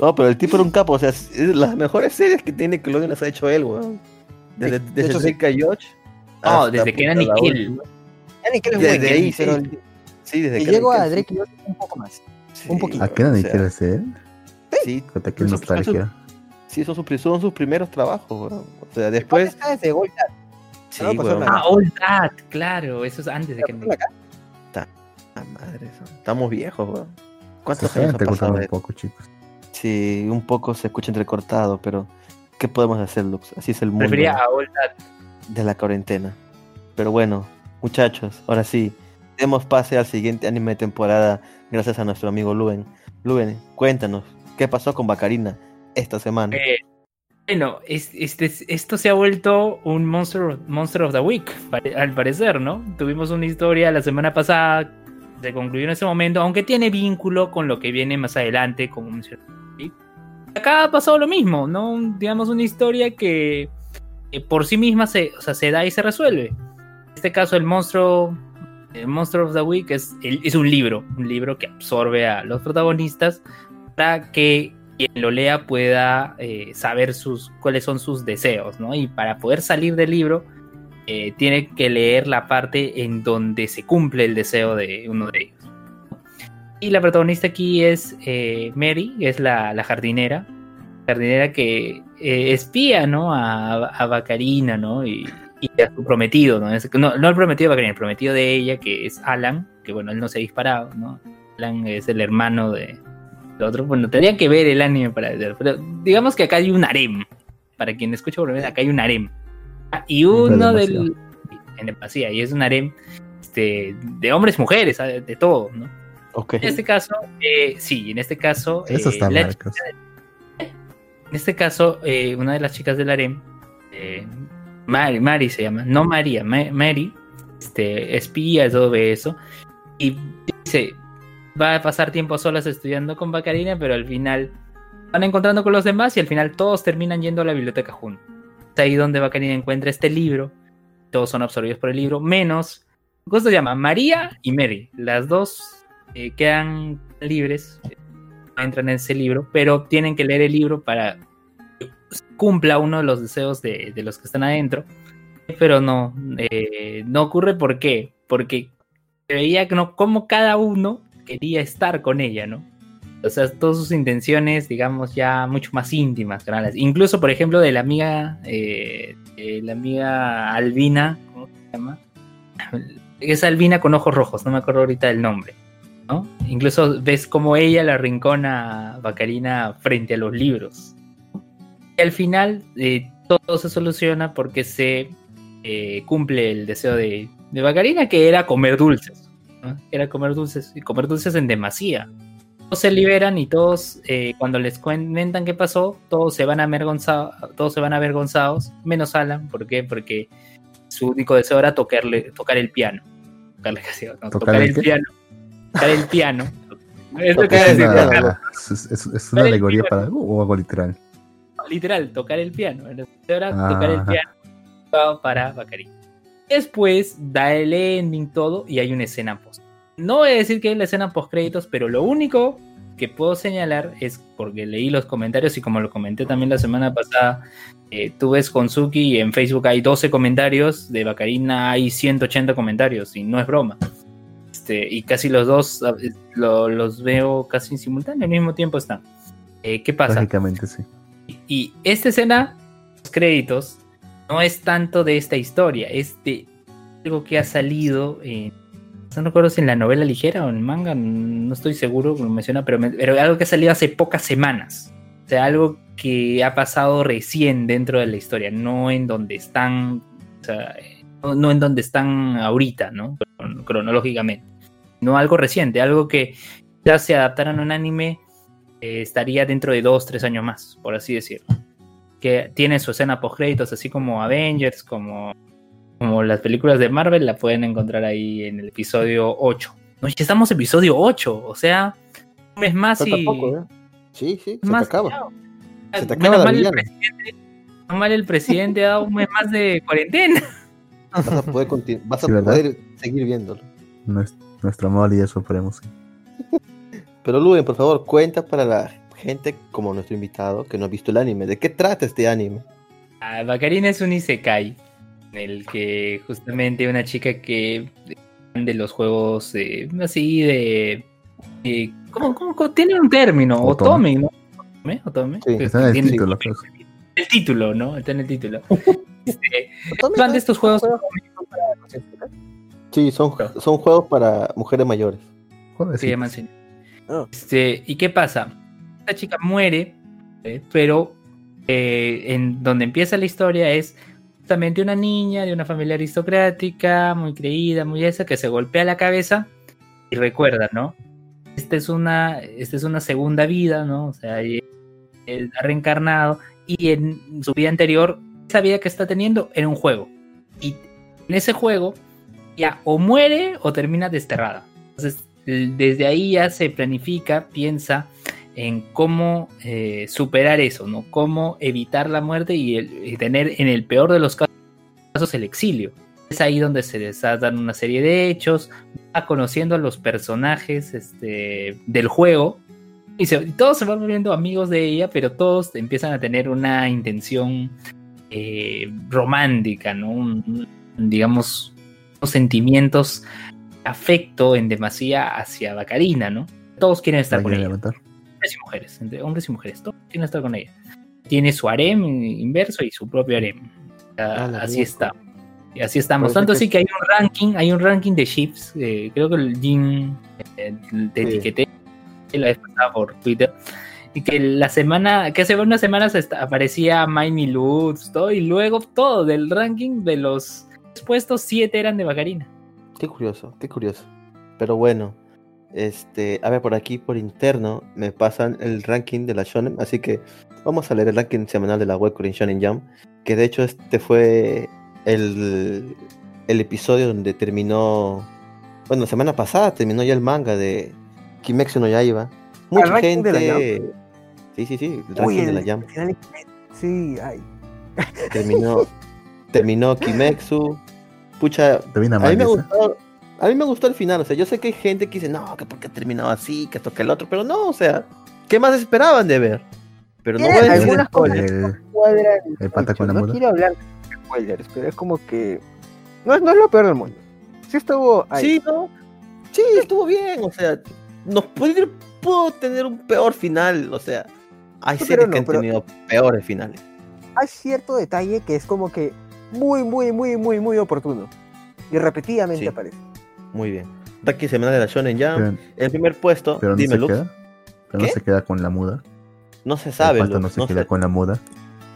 No, pero el tipo era un capo. O sea, es es las mejores series que tiene Nickelodeon las ha hecho él, weón. Desde, Sí, de desde hecho, Josh. No, desde que era Nickel. última. Ya ni que eres Desde bueno, ahí, sí. desde y que llego a Drake y Josh un poco más. sí, un poquito. ¿A qué era o sea, quiere ser? Sí, qué eso- nostalgia. sí son, sus, son sus primeros trabajos. O sea, después. Está desde Gold Cat. Sí, no pasó weón. nada. Ah, All That, claro, eso es antes de que. ¿Pasó la cara? Ah, madre, son- estamos viejos, weón. Se ¿Cuántos están años ha entrecortando pasado? un poco, chicos. Sí, un poco se escucha entrecortado, pero ¿qué podemos hacer, Lux? Así es el mundo Prefería a All That. de la cuarentena. Pero bueno, muchachos, ahora sí, demos pase al siguiente anime de temporada gracias a nuestro amigo Luen. Luen, cuéntanos, ¿qué pasó con Bacarina esta semana? Eh, bueno, es- este, esto se ha vuelto un Monster, Monster of the Week, al parecer, ¿no? Tuvimos una historia la semana pasada, se concluyó en ese momento, aunque tiene vínculo con lo que viene más adelante, como mencioné. Acá ha pasado lo mismo, ¿no? Digamos una historia que, que por sí misma se, o sea, se da y se resuelve. En este caso, el monstruo, el Monster of the Week es, un libro, un libro que absorbe a los protagonistas para que quien lo lea pueda eh, saber sus, cuáles son sus deseos, ¿no? Y para poder salir del libro, eh, tiene que leer la parte en donde se cumple el deseo de uno de ellos. Y la protagonista aquí es eh, Mary, es la, la jardinera, jardinera que eh, espía, ¿no? A, Bacarina, ¿no? Y a su prometido, ¿no? Es- no, no el prometido de el prometido de ella, que es Alan, que bueno, él no se ha disparado, ¿no? Alan es el hermano de, lo otro, bueno, tendría que ver el anime para ver, pero digamos que acá hay un harem. Para quien escucha por acá hay un harem. Ah, Y uno demasía. del. En demasía, y es un harem este, de hombres, mujeres, ¿sabe? de todo, ¿no? Ok. En este caso, eh, sí, en este caso. Eso eh, está la chica- en este caso, eh, una de las chicas del harem, eh, Mari, Mari se llama, no María, Ma- Mary, este, espía, todo eso, y dice, va a pasar tiempo solas estudiando con Bacarina, pero al final van encontrando con los demás y al final todos terminan yendo a la biblioteca juntos. Es ahí donde Bacarina encuentra este libro, todos son absorbidos por el libro, menos, justo se llama María y Mary, las dos eh, quedan libres, entran en ese libro, pero tienen que leer el libro para cumpla uno de los deseos de, los que están adentro. Pero no, eh, no ocurre ¿por qué? Porque veía que no, como cada uno quería estar con ella, ¿no? O sea, todas sus intenciones, digamos, ya mucho más íntimas, canales. Incluso, por ejemplo, de la amiga, eh, de la amiga Albina, ¿cómo se llama? Es Albina con ojos rojos, no me acuerdo ahorita del nombre. ¿no? Incluso ves como ella la rincona Bacarina frente a los libros. Y al final eh, todo se soluciona porque se eh, cumple el deseo de, de Bacarina, que era comer dulces. ¿no? Era comer dulces y comer dulces en demasía. Todos se liberan y todos, eh, cuando les comentan qué pasó, todos se van avergonzados, todos se van avergonzados, menos Alan. ¿Por qué? Porque su único deseo era tocarle, tocar el piano. Tocarle no, ¿Tocar tocar el piano. Tocar el piano. Es. Una- es, es- una alegoría para o algo literal. Literal, tocar el piano. Era tocar el Ajá. piano para Bacari. Después da el ending todo y hay una escena post. No voy a decir que es la escena post créditos, pero lo único que puedo señalar es porque leí los comentarios y como lo comenté también la semana pasada, eh, tú ves con Suki y en Facebook hay 12 comentarios, de Bacarina hay 180 comentarios y no es broma. Este, y casi los dos eh, lo- los veo casi en simultáneo, al mismo tiempo están. Eh, ¿Qué pasa? Lógicamente, sí. Y esta escena, los créditos, no es tanto de esta historia, es de algo que ha salido en. No recuerdo si en la novela ligera o en manga, no estoy seguro, lo menciona, pero, algo que ha salido hace pocas semanas. O sea, algo que ha pasado recién dentro de la historia, no en donde están. o sea, no, no en donde están ahorita, ¿no? Cron- Cronológicamente. No algo reciente, algo que ya se adaptaron a un anime eh, estaría dentro de dos, tres años más, por así decirlo. Que tiene su escena post créditos, así como Avengers, como, como las películas de Marvel, la pueden encontrar ahí en el episodio 8. No, ya estamos en episodio 8, o sea, un mes más Falta y. poco, ¿eh? Sí, sí, se más te acaba. Se te acaba la mal el presidente- mal el presidente ha dado un mes más de cuarentena. Vas a poder, vas a poder seguir viéndolo. Nues- Nuestro amor y el supremo, sí. Pero Luen, por favor, cuenta para la gente como nuestro invitado que no ha visto el anime. ¿De qué trata este anime? Ah, Bacarina es un isekai, en el que justamente una chica que de los juegos eh, así de... de- ¿cómo, cómo- cómo? Tiene un término, Otome. ¿no? ¿Otome? Otome. Sí, está en el tiene- título. El título, ¿no? Está en el título. Este, van de estos juegos... Sí, son, son juegos para mujeres mayores. se llaman así. Ah. Este, ¿Y qué pasa? Esta chica muere, pero eh, en donde empieza la historia es justamente una niña de una familia aristocrática, muy creída, muy esa, que se golpea la cabeza y recuerda, ¿no? Esta es una, esta es una segunda vida, ¿no? O sea, él ha reencarnado y en su vida anterior, esa vida que está teniendo era un juego. Y en ese juego ya o muere o termina desterrada. Entonces, desde ahí ya se planifica, piensa en cómo eh, superar eso, ¿no? Cómo evitar la muerte y, tener en el peor de los casos el exilio. Es ahí donde se desatan una serie de hechos, va conociendo a los personajes este, del juego y, todos se van volviendo amigos de ella, pero todos empiezan a tener una intención eh, romántica, ¿no? Un- digamos, sentimientos, afecto en demasía hacia Bacarina, ¿no? Todos quieren estar ¿La con ella levantar? hombres y mujeres, entre hombres y mujeres, todos quieren estar con ella. Tiene su harem inverso y su propio harem. Ah, así mierda. está. Y así estamos. Parece Tanto que- así que hay un ranking, hay un ranking de ships. eh, creo que el Jin eh, te Sí. etiqueté la vez pasada por Twitter. Y que la semana, que hace unas semanas aparecía Miney Lutz, todo, y luego todo del ranking de los puestos, siete eran de Bacarina. Qué curioso, qué curioso. Pero bueno, este, a ver, por aquí, por interno, me pasan el ranking de la Shonen, así que vamos a leer el ranking semanal de la web Korean Shonen Jump, que de hecho este fue el, el episodio donde terminó, bueno, la semana pasada terminó ya el manga de Kimetsu no Yaiba. Mucha ranking de la gente... Sí, sí, sí, el ranking Uy, de el la Jump. final- Sí, ay. Terminó, terminó Kimetsu. Pucha, a mí mal. me gustó, a mí me gustó el final, o sea, yo sé que hay gente que dice, no, que porque ha terminado así, que esto que el otro, pero no, o sea, ¿qué más esperaban de ver? Pero no voy a decir spoilers. no El- el pata con la no quiero hablar de spoilers, pero es como que no, es- no es lo peor del mundo. Sí estuvo ahí. Sí, ¿no? Sí, estuvo bien, o sea, nos puede, pudo tener un peor final, o sea, hay series pero que no, han tenido peores finales. Hay cierto detalle que es como que muy, muy, muy, muy, muy oportuno. Y repetidamente Sí. aparece. Muy bien. Ranking semanal de la Shonen Pero, el primer puesto, pero no dime se Lux, queda. Pero no se queda con la muda. no se sabe, el pata no Lux, se no queda se- con la muda.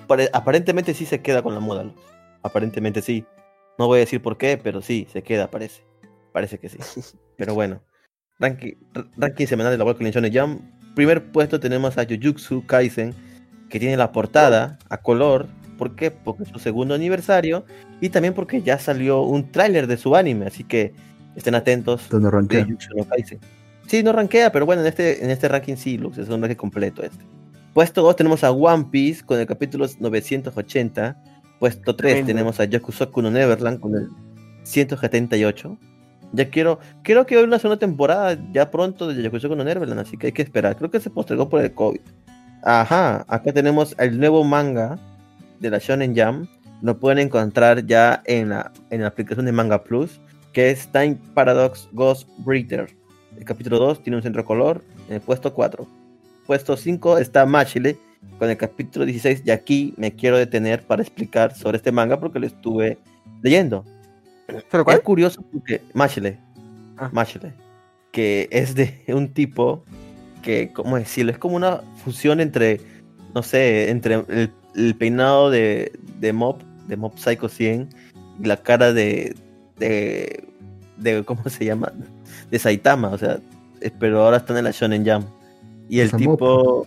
Pare- aparentemente sí se queda con la moda, Luz. Aparentemente sí. No voy a decir por qué, pero sí, se queda, parece. Parece que sí. Pero bueno. Ranking, ranking semanal de la World Shonen Jump. Primer puesto tenemos a Jujutsu Kaisen, que tiene la portada a color. ¿Por qué? Porque es su segundo aniversario. Y también porque ya salió un tráiler de su anime. Así que estén atentos rankea. No Kaisen. Sí, no rankea, pero bueno, en este, en este ranking sí, Lux, es un ranking completo este. Puesto 2 tenemos a One Piece con el capítulo 980. Puesto 3 Tremendo. tenemos a Yakusoku no Neverland con el 178. Ya quiero, creo que hoy una segunda temporada ya pronto de Yakusoku no Neverland, así que hay que esperar. Creo que se postergó por el COVID. Ajá, acá tenemos el nuevo manga de la Shonen Jam. Lo pueden encontrar ya en la, en la aplicación de Manga Plus, que es Time Paradox Ghost Breeder. El capítulo 2 tiene un centro color en el puesto 4. Puesto 5 está Machile con el capítulo 16 y aquí me quiero detener para explicar sobre este manga porque lo estuve leyendo. ¿Pero Es curioso porque Machile, Ah. Machile, que es de un tipo que, ¿cómo decirlo? Es como una fusión entre, no sé, entre el, el peinado de, de Mob, de Mob Psycho 100 y la cara de, de, de, ¿cómo se llama? De Saitama, o sea, eh, pero ahora están en la Shonen Jam. Y el Mob. tipo,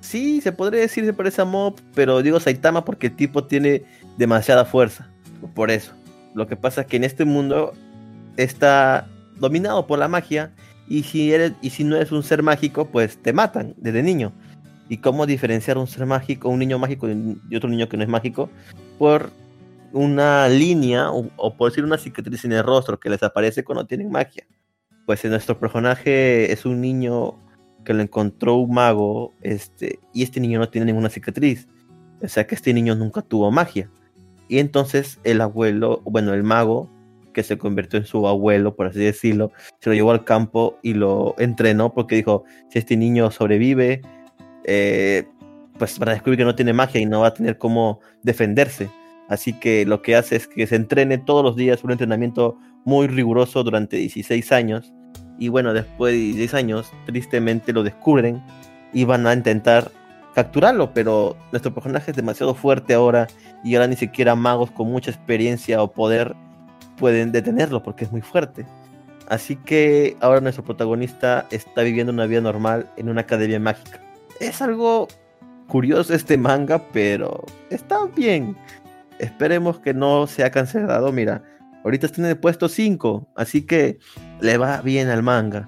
sí, se podría decir se parece a Mob, pero digo Saitama porque el tipo tiene demasiada fuerza, por eso. Lo que pasa es que en este mundo está dominado por la magia y si eres y si no eres un ser mágico, pues te matan desde niño. ¿Y cómo diferenciar un ser mágico, un niño mágico de otro niño que no es mágico? Por una línea o, por decir una cicatriz en el rostro que les aparece cuando tienen magia. Pues nuestro personaje es un niño que lo encontró un mago, este, y este niño no tiene ninguna cicatriz. O sea que este niño nunca tuvo magia. Y entonces el abuelo, bueno, el mago, que se convirtió en su abuelo, por así decirlo, se lo llevó al campo y lo entrenó porque dijo, si este niño sobrevive, eh, pues para descubrir que no tiene magia y no va a tener cómo defenderse. Así que lo que hace es que se entrene todos los días, un entrenamiento muy riguroso durante 16 años. Y bueno, después de 16 años, tristemente lo descubren y van a intentar capturarlo, pero nuestro personaje es demasiado fuerte ahora y ahora ni siquiera magos con mucha experiencia o poder pueden detenerlo porque es muy fuerte. Así que ahora nuestro protagonista está viviendo una vida normal en una academia mágica. Es algo curioso este manga, pero está bien. Esperemos que no sea cancelado. Mira, ahorita está en el puesto 5, así que le va bien al manga.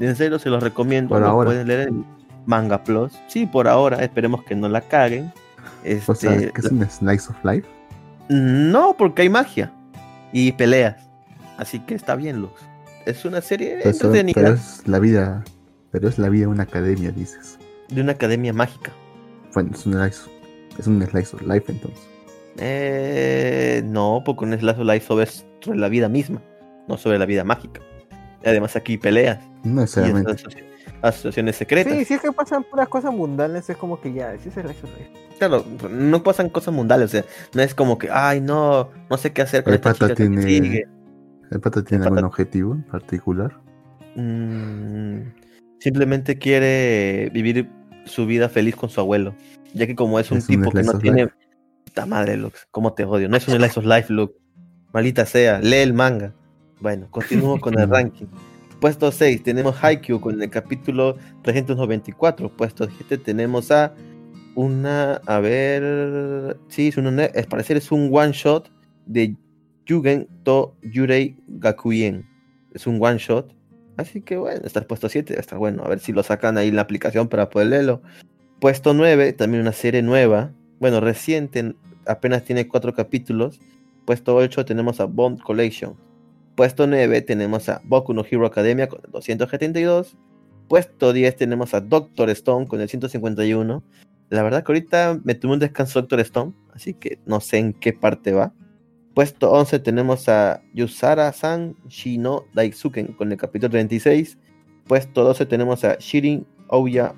En serio, se los recomiendo. Por lo ahora. pueden leer en Manga Plus. Sí, por ahora. Esperemos que no la caguen. O sea, Este, que es un slice of life. no, porque hay magia y peleas. Así que está bien, Lux. Es una serie Pero, entretenida pero es la vida. Pero es la vida de una academia, dices. De una academia mágica. Bueno, es un slice, es un slice of life entonces. Eh, no, porque un Slash of Life sobre, sobre la vida misma, no sobre la vida mágica. Además, aquí peleas No necesariamente. asoci- asociaciones secretas. Sí, si es que pasan puras cosas mundanas, es como que ya, sí es el Life of Life. Claro, no pasan cosas mundanas. O sea, no es como que, ay, no, no sé qué hacer con El esta pata chica que tiene- sigue. ¿El pata tiene El algún pata- objetivo en particular? Mm, simplemente quiere vivir su vida feliz con su abuelo. Ya que como es un Es un tipo que no tiene... life. Puta madre, Lux, cómo te odio. No es un Slice of Life, Lux. Maldita sea, lee el manga. Bueno, continúo con el ranking. Puesto 6 tenemos Haikyuu con el capítulo 394. Puesto 7 tenemos a una, a ver, sí, es, un, es parecer es un one shot de Yugen to Yurei Gakuyen. Es un one shot. Así que bueno, está puesto 7, está bueno. A ver si lo sacan ahí en la aplicación para poder leerlo. Puesto 9, también una serie nueva. Bueno, reciente, apenas tiene 4 capítulos. Puesto 8 tenemos a Bond Collection. Puesto 9 tenemos a Boku no Hero Academia con el 272. Puesto 10 tenemos a Doctor Stone con el 151. La verdad que ahorita me tomé un descanso Doctor Stone, así que no sé en qué parte va. Puesto 11 tenemos a Yusara-san Shino Daisuken con el capítulo 36. Puesto 12 tenemos a Shirin Ouya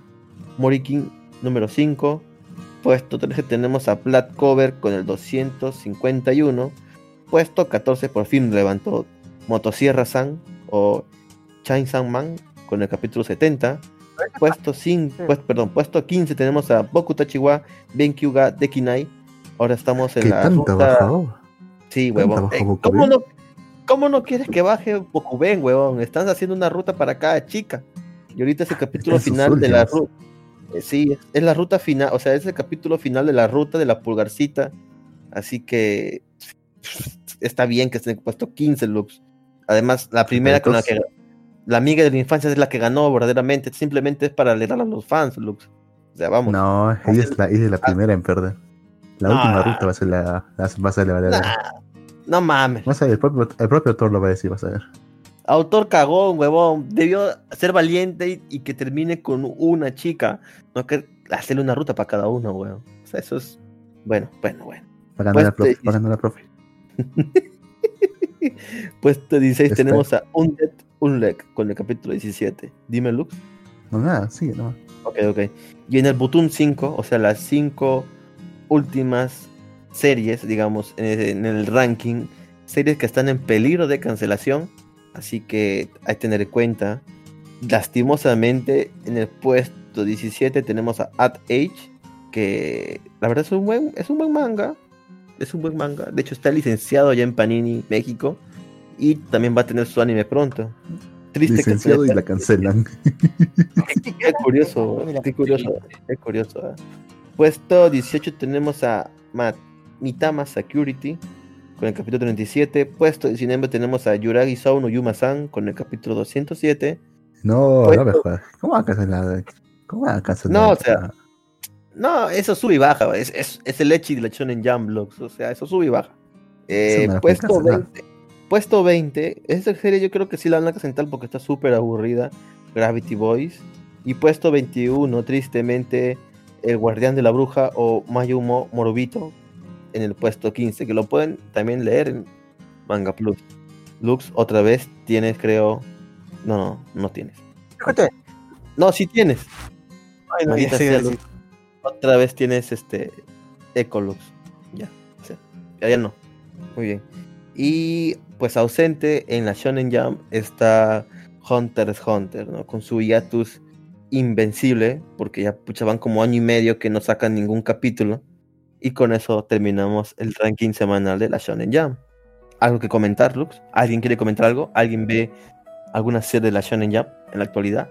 Morikin número 5. Puesto 13 tenemos a Black Cover con el 251. Puesto 14 por fin levantó Motosierra-san o Chainsan Man con el capítulo 70. Puesto 5, Sí. pues, perdón, puesto 15 tenemos a Boku Tachiwa Benkyu ga Dekinai. Ahora estamos en ¿Qué la ruta-? Sí, ¿Tanta huevón. Eh, ¿cómo, no, ¿Cómo no quieres que baje Bokuben, huevón? Están haciendo una ruta para cada chica. Y ahorita es el capítulo en sus final de la ruta. sí, es- la ruta final, o sea, es el capítulo final de la ruta de la pulgarcita. Así que está bien que esté en el puesto 15, Lux. Además, la primera con la que la amiga de la infancia es la que ganó verdaderamente. Simplemente es para alegrar a los fans, Lux. O sea, vamos. No, ella es la, ella es la primera en perder. La última ruta va a ser la, la- va a ser la verdadera. Nah, no mames. Vas a ver, el propio, el propio autor lo va a decir, vas a ver. Autor cagón, huevón. Debió ser valiente y, y que termine con una chica. No que hacerle una ruta para cada uno, huevón. O sea, eso es. Bueno, bueno, bueno. Va a ganar Pues la profe, te- profe. Puesto 16 Está- tenemos a Undead Unleg con el capítulo 17. Dime, Lux. No, nada, sigue, no. Ok, ok. Y en el Butun 5, o sea, las 5 últimas series, digamos, en el, en el ranking, series que están en peligro de cancelación. Así que hay que tener en cuenta. Lastimosamente, en el puesto 17 tenemos a At Age, que la verdad es un buen, es un buen manga. Es un buen manga. De hecho, está licenciado ya en Panini, México. Y también va a tener su anime pronto. Triste Licenciado y que la cancelan. Qué curioso, qué curioso, qué curioso. ¿eh? Puesto 18 tenemos a Ma- Mitama Security con el capítulo 37. Puesto 19 tenemos a Yuragi Souno Yuma-san con el capítulo 207. No, no me jodas. ¿Cómo va a cancelar? ¿Cómo va a cancelar? No, o sea, No, eso sube y baja. Es, es, es el Echi de la Shonen Jump Blocks. O sea, eso sube y baja. Eh, puesto, cancelar. 20, puesto 20. Esta serie yo creo que sí la van a cancelar porque está súper aburrida. Gravity Boys. Y puesto 21, tristemente, El Guardián de la Bruja o Mayumo Morobito en el puesto 15, que lo pueden también leer en Manga Plus. Lux, otra vez tienes, creo. No, no, no tienes. Fíjate. No, sí tienes. Ay, no. Otra vez tienes este Ecolux. Ya, ya, ya no. Muy bien. Y pues ausente en la Shonen Jump está Hunter x Hunter, ¿no? Con su hiatus invencible, porque ya pucha, van como año y medio que no sacan ningún capítulo. Y con eso terminamos el ranking semanal de la Shonen Jam. ¿Algo que comentar, Lux? ¿Alguien quiere comentar algo? ¿Alguien ve alguna serie de la Shonen Jam en la actualidad?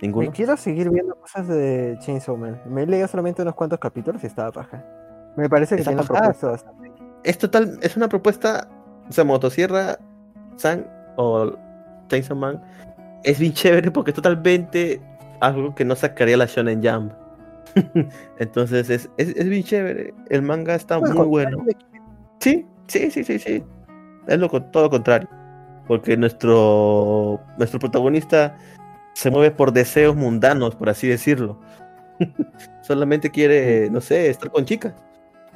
¿Ninguno? Me quiero seguir viendo cosas de Chainsaw Man. Me he leído solamente unos cuantos capítulos y estaba paja. Me parece que Está tiene paja. propuesto bastante. Es total, es una propuesta, o sea, Motosierra San o Chainsaw Man es bien chévere porque es totalmente algo que no sacaría la Shonen Jump. Entonces es, es, es bien chévere. El manga está muy bueno. Sí, sí, sí, sí, sí. Es lo, con- todo lo contrario. Porque nuestro, nuestro protagonista se mueve por deseos mundanos, por así decirlo. Solamente quiere, no sé, estar con chicas.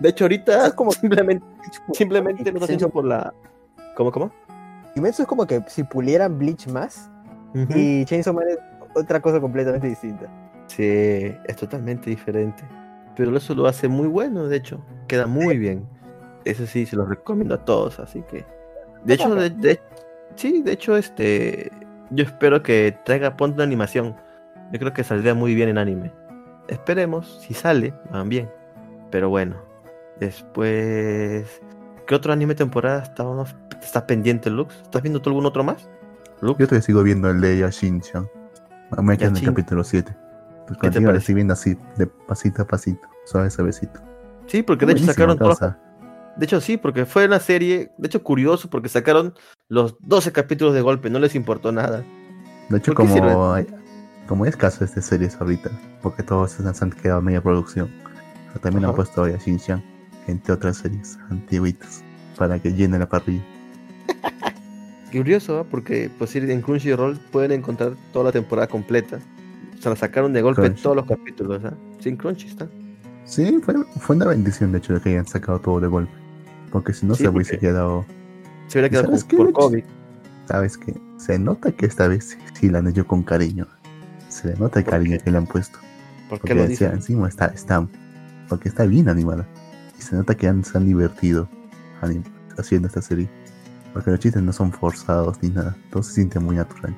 De hecho, ahorita Es como- simplemente, simplemente lo está haciendo Sí. por la. ¿Cómo, cómo? Kimetsu es como que si pulieran Bleach más y Chainsaw Man es otra cosa completamente distinta. Sí, es totalmente diferente. Pero eso lo hace muy bueno, de hecho. Queda muy bien. Eso sí, se lo recomiendo a todos, así que. De hecho, de, de- sí, de hecho, este. Yo espero que traiga ponte una animación. Yo creo que saldría muy bien en anime. Esperemos, si sale, van bien. Pero bueno. Después. ¿Qué otro anime temporada está pendiente, Lux? ¿Estás viendo tú algún otro más? Lux? Yo todavía sigo viendo el de Yashin-chan. Me quedo en el capítulo 7. Pues ¿Qué te parece? viendo así, de pasito a pasito, suave suavecito. Sí, porque de hecho Buenísimo, sacaron todos los causa. De hecho, sí, porque fue una serie, de hecho, curioso, porque sacaron los 12 capítulos de golpe, no les importó nada. De hecho, como, hay- como es caso de series ahorita, porque todos se han quedado media producción, pero también han Ajá. puesto a Yashin-chan, entre otras series antiguitas, para que llene la parrilla. Curioso, porque pues sí, en Crunchyroll pueden encontrar toda la temporada completa. O sea, la sacaron de golpe Crunchy. todos los capítulos, ¿ah? Sin Crunchy está. Sí, fue, fue una bendición de hecho de que hayan sacado todo de golpe, porque si no Sí, se hubiese quedado Se hubiera quedado ¿Sabes con- qué, por? COVID. Sabes que se nota que esta vez sí- sí la han hecho con cariño. Se le nota el ¿Por cariño qué? que le han puesto. ¿Por qué Porque lo decía, dicen? encima está, está, porque está bien animada. Y se nota que han, se han divertido haciendo esta serie. Porque los chistes no son forzados ni nada. Todo se siente muy natural.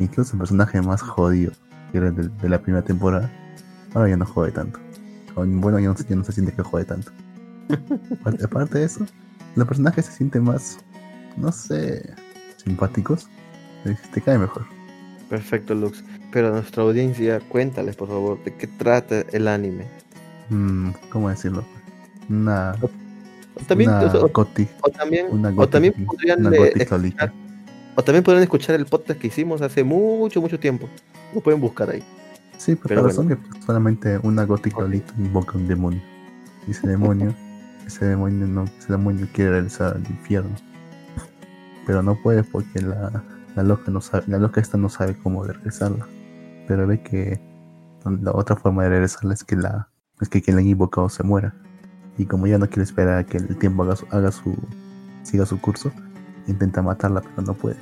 Incluso el personaje más jodido, que era de, de la primera temporada, ahora ya no jode tanto. Bueno, ya no, se- ya no se siente que jode tanto. Aparte, aparte de eso, los personajes se sienten más, no sé, simpáticos. Te cae mejor. Perfecto, Lux. Pero a nuestra audiencia, cuéntales, por favor, de qué trata el anime. Mm, ¿Cómo decirlo? Una, O también, una o- goti- o también, una o también podrían una escuchar, o también podrían escuchar el podcast que hicimos hace mucho, mucho tiempo. Lo pueden buscar ahí. Sí, pero, Pero para bueno. zombies solamente una gótica solita invoca un demonio. Y ese demonio, ese demonio no, ese demonio quiere regresar al infierno. Pero no puede porque la, la loca no sabe, la loca esta no sabe cómo regresarla. Pero ve que la otra forma de regresarla es que la, es que quien la ha invocado se muera. Y como ella no quiere esperar a que el tiempo haga su, haga su siga su curso, intenta matarla pero no puede.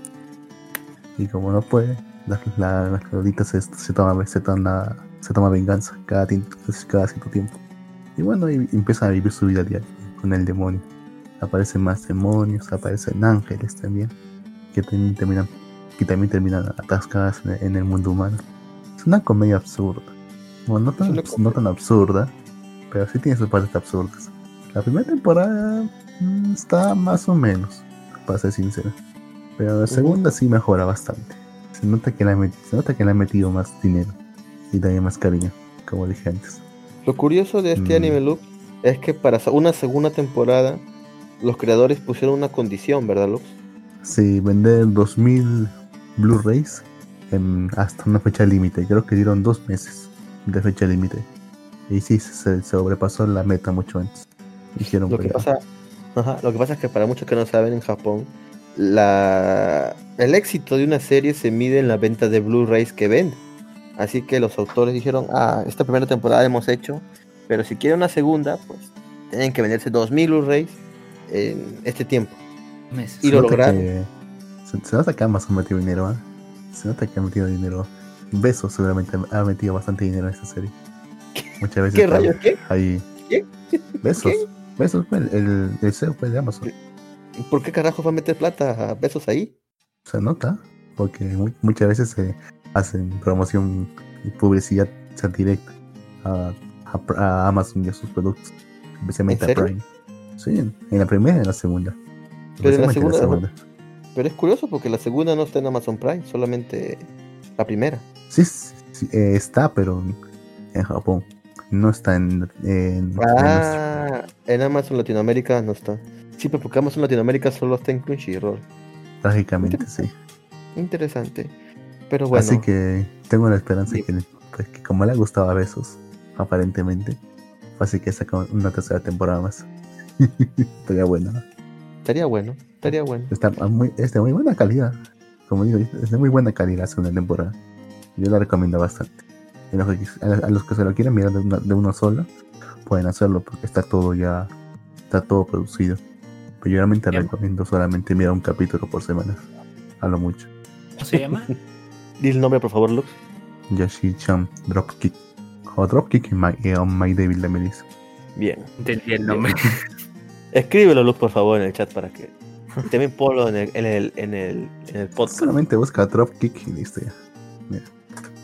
Y como no puede, la, la, la Claudita se, se toma, se, toma, se toma venganza cada, cada cierto tiempo. Y bueno, y empieza a vivir su vida diaria con el demonio. Aparecen más demonios, aparecen ángeles también, que también terminan, que también terminan atascadas en, en el mundo humano. Es una comedia absurda. Bueno, no tan, no tan absurda, pero sí tiene sus partes absurdas. La primera temporada mm, está más o menos, para ser sincero. Pero la segunda sí mejora bastante. Se nota que le han metido más dinero y también más cariño, como dije antes. Lo curioso de este Mm. anime, Lux, es que para una segunda temporada, los creadores pusieron una condición, ¿verdad, Lux? Sí, vender 2000 Blu-rays hasta una fecha límite. Creo que dieron dos meses de fecha límite. Y sí, se, sobrepasó la meta mucho antes. Dijeron Lo que pasa, ajá, lo que pasa es que para muchos que no saben en Japón, la, el éxito de una serie se mide en la venta de Blu-rays que vende. Así que los autores dijeron, ah, esta primera temporada hemos hecho, pero si quieren una segunda, pues tienen que venderse 2000 Blu-rays en este tiempo. Meses. Y se lo nota lograron. que- se, se nota que Amazon metió dinero, ¿ah? Se nota que ha metido dinero. Besos seguramente ha metido bastante dinero en esta serie. Muchas veces ¿Qué rayos? ¿Qué? ¿Qué? Besos. ¿Qué? Besos fue el, el, CEO fue de Amazon. ¿Por qué carajo va a meter plata a besos ahí? Se nota, porque mu- muchas veces se hacen promoción publicidad o sea, directa a, a Amazon y a sus productos, especialmente ¿En a? Prime. Sí, en, la primera y en la segunda. Pero en la Especialmente segunda, Pero es curioso porque la segunda no está en Amazon Prime, solamente la primera. Sí, sí, sí, eh, está, pero en Japón. No está en. en- Ah, en Amazon Latinoamérica no está. Sí, pero porque Amazon Latinoamérica solo está en Crunchyroll. en- trágicamente, sí. Interesante. Pero bueno, Así que tengo la esperanza Sí. que, pues, que como le ha gustado a Besos, aparentemente, así que saca una tercera temporada más. Estaría bueno. ¿no? estaría bueno, estaría bueno. Está muy, es de muy buena calidad. Como digo, es de muy buena calidad la segunda temporada. Yo la recomiendo bastante. Y los que- a, los que se lo quieren mirar de una, de uno solo, pueden hacerlo porque está todo ya, está todo producido. Pero yo realmente recomiendo solamente mirar un capítulo por semana. A lo mucho. ¿Cómo se llama? Di el nombre, por favor, Lux. Yashi-chan Dropkick. O Dropkick en My, eh, on My Devil de Melissa. Bien. Entendí el nombre. Escríbelo, Lux, por favor, en el chat para que. y también ponlo en el, en el, en el, en el podcast. Solamente busca Dropkick y listo ya.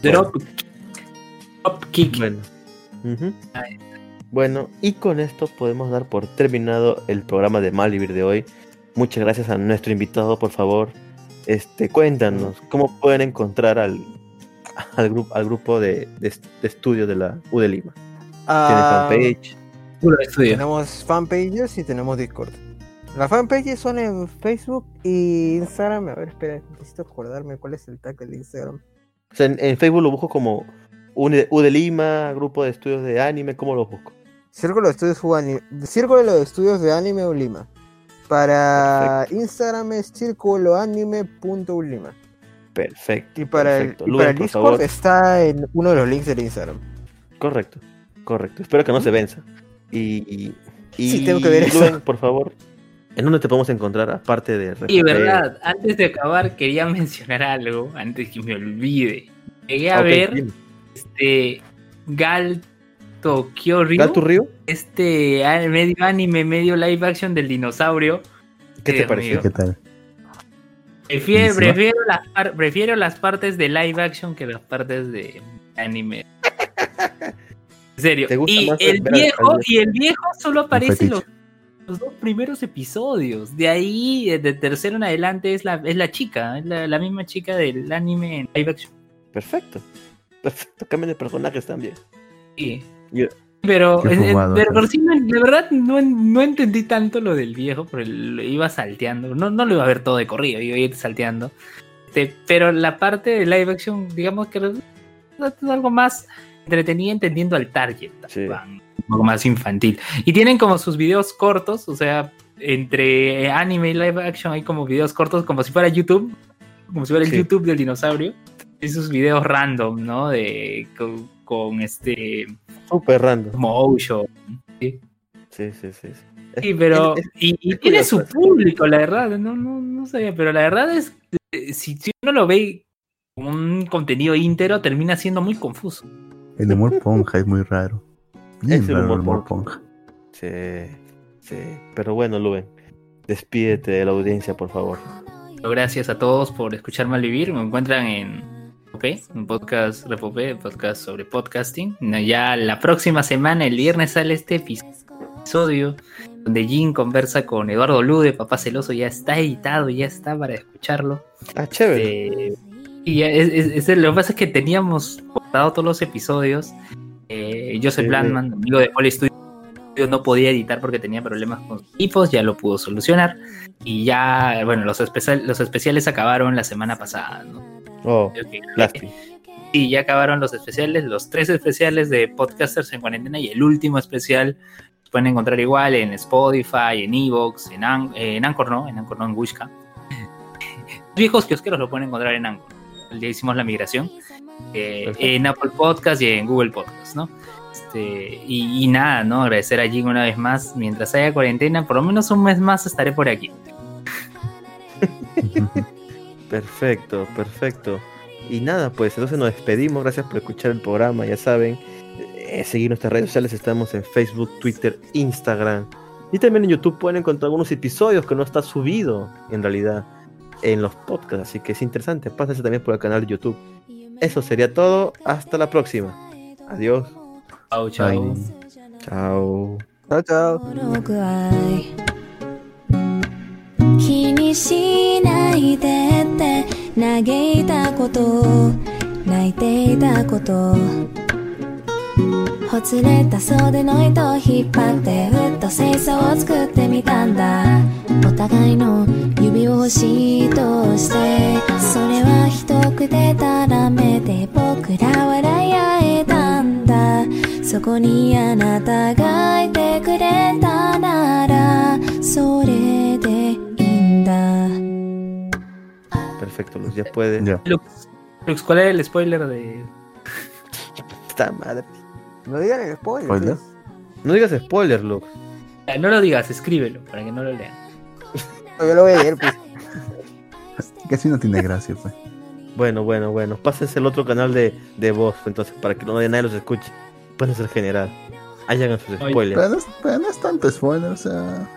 Drop. Drop kick. Bueno. Bueno, y con esto podemos dar por terminado el programa de Malivir de hoy. Muchas gracias a nuestro invitado, por favor. Este, cuéntanos, ¿cómo pueden encontrar al, al, grupo al grupo de, de, de estudio de la U de Lima? ¿Tiene Ah, fanpage? Tenemos fanpages y tenemos Discord. Las fanpages son en Facebook y Instagram. A ver, espera, necesito acordarme cuál es el tag del Instagram. O sea, en, en Facebook lo busco como U de, Lima, grupo de estudios de anime, ¿cómo lo busco? Círculo de Estudios Juani- Círculo de Estudios de Anime Ulima. Para Instagram es círculoanime.ulima. Perfecto. Y para perfecto. el, y para el Discord favor. está en uno de los links del Instagram. Correcto, correcto. Espero que no se venza. Y, y Sí, tengo que ver eso. Por favor, ¿en dónde te podemos encontrar aparte de Y verdad, antes de acabar quería mencionar algo, antes que me olvide. Llegué a ver dime. Este Gal Tokyo Ryu, ¿Gal tu río? este medio anime, medio live action del dinosaurio. ¿Qué te Dios pareció? mío. ¿Qué tal? Prefiero, prefiero, las prefiero las partes de live action que las partes de anime. En serio. ¿Te Y el viejo, y el viejo solo aparece los, los dos primeros episodios. De ahí, eh, de tercero en adelante, es la, es la chica, es la, la misma chica del anime en live action. Perfecto. Perfecto. Cambian de personajes también. Sí. Yo- Pero, eh, eh, fumado, pero pero- por sí, no- de verdad no, no entendí tanto lo del viejo, pero lo iba salteando. No, no lo iba a ver todo de corrido, iba a ir salteando. Este, pero la parte de live action, digamos que es algo más entretenida entendiendo al target. Sí. Un poco más infantil. Y tienen como sus videos cortos, o sea, entre anime y live action hay como videos cortos, como si fuera YouTube, como si fuera el Sí. YouTube del dinosaurio. Esos videos random, ¿no? De con, con este Súper random. motion. Sí, sí, sí. sí. Pero es- es- y, y es tiene curioso su público, la verdad. No, no, no sabía, pero la verdad es que si, si uno lo ve como un contenido íntero, termina siendo muy confuso. El humor ponja es muy raro. Bien Es el raro humor el humor ponja. ponja. Sí, sí. Pero bueno, Luen, despídete de la audiencia, por favor. Gracias a todos por escuchar Malvivir. Me encuentran en Repopé, un podcast Repopé, un podcast sobre podcasting. Ya la próxima semana, el viernes, sale este episodio donde Jin conversa con Eduardo Lude, papá celoso. Ya está editado, ya está para escucharlo. Ah, chévere. Eh, y es- es- es- lo que pasa es que teníamos cortado todos los episodios. Eh, Joseph Sí. Landman, amigo de Poli Studio, no podía editar porque tenía problemas con equipos, ya lo pudo solucionar. Y ya, bueno, los, especial- los especiales acabaron la semana pasada. ¿no? Oh, lástima. Sí, ya acabaron los especiales, los tres especiales de Podcasters en Cuarentena y el último especial pueden encontrar igual en Spotify, en Evox, en, An- eh, en Anchor, no, en Anchor no, en Wishka. Los viejos kiosqueros lo pueden encontrar en Anchor. Ya hicimos la migración. eh, en Apple Podcast y en Google Podcast, ¿no? Este, y, y nada, ¿no? Agradecer a Jing una vez más. Mientras haya cuarentena, por lo menos un mes más estaré por aquí. Perfecto, perfecto. Y nada, pues entonces nos despedimos. Gracias por escuchar el programa. Ya saben, eh, seguir nuestras redes sociales. Estamos en Facebook, Twitter, Instagram. Y también en YouTube pueden encontrar algunos episodios que no está subido en realidad en los podcasts. Así que es interesante. Pásense también por el canal de YouTube. eso sería todo. Hasta la próxima. Adiós. Chao, chao. Chao, chao. しないでって嘆いたこと泣いていたこと。ほつれた袖の糸を引っ張ってふっと清掃を作ってみたんだ。お互いの指をしとしてそれは一口でたらめて僕ら笑い合えたんだ。そこにあなたがいてくれたならそれで Perfecto, Luz, ya puedes. Ya. Lux, ¿cuál es el spoiler de.? Esta madre. No digas el spoiler. ¿Spoiler? Pues. No digas spoiler, Lux. Eh, no lo digas, escríbelo para que no lo lean. Yo lo voy a leer, pues. Casi no tiene gracia, pues. Bueno, bueno, bueno. Pásense el otro canal de, de voz, entonces, para que no nadie los escuche. Pueden ser general. Ahí hagan sus spoilers. Pero, no es, pero tanto spoiler, o sea.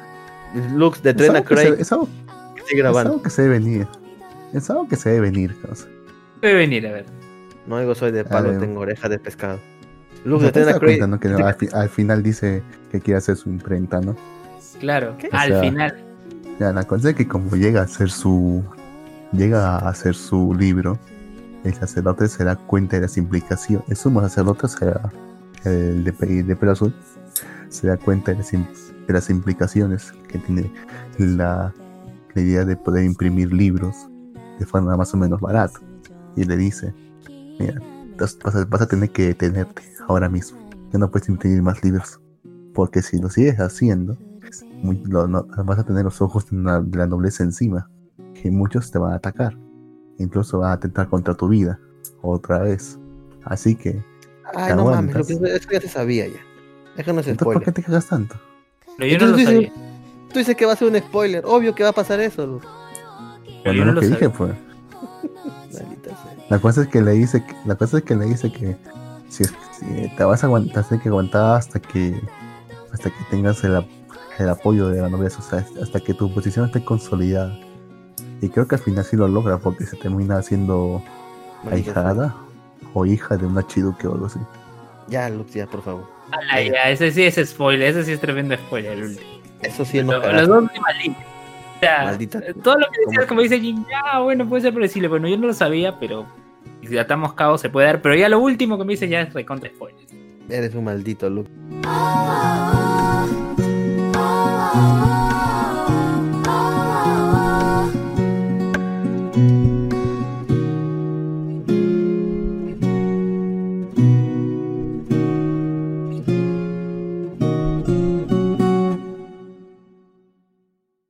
Lux de Trena Craig. Es sigue es grabando. algo que se debe venir. Es algo que se debe venir, causa. Puede venir, a ver. No digo soy de palo, tengo oreja de pescado. Sea, de te Tren a das Craig. cuenta, ¿no? Que al, fi- al final dice que quiere hacer su imprenta, ¿no? Claro, ¿Qué? al sea, final. Ya, la cosa es que como llega a hacer su. Llega a hacer su libro, el sacerdote se da cuenta de las implicaciones. El sumo sacerdote, o sea, el de, pe- de pelo azul, se da cuenta de las, im- de las implicaciones que tiene la, la idea de poder imprimir libros de forma más o menos barata. Y le dice: Mira, vas a, vas a tener que detenerte ahora mismo. Ya no puedes imprimir más libros. Porque si lo sigues haciendo, muy- lo- no- vas a tener los ojos de, una- de la nobleza encima, que muchos te van a atacar, incluso van a atentar contra tu vida, otra vez. Así que, Ay, ¿Te no mames, aguantas? Lux, eso ya se sabía ya. Déjanos entonces, ¿por qué te cagas tanto? Pero yo no lo sabía. Tú dices que va a ser un spoiler. Obvio que va a pasar eso. Pero Bueno, yo no lo que dije sabía. fue, Maldita sea. la cosa es que le dice, que- la cosa es que le dice que si, te vas a aguantar, tienes que aguantar hasta que, hasta que tengas el, ap- el apoyo de la nobleza, o sea, hasta que tu posición esté consolidada. Y creo que al final sí lo logra porque se termina sea. ahijada o hija de un archiduque o algo así. Ya, Lux, ya, por favor. Ah, ya, ese sí es spoiler, ese sí es tremendo spoiler. Eso sí es Los dos malditos. Eh, todo lo que decías, como dice Jin, ya, bueno, puede ser predecible. Bueno, yo no lo sabía, pero si atamos cabo se puede dar. Pero ya lo último que me dices ya es recontra spoilers. Eres un maldito, Luke.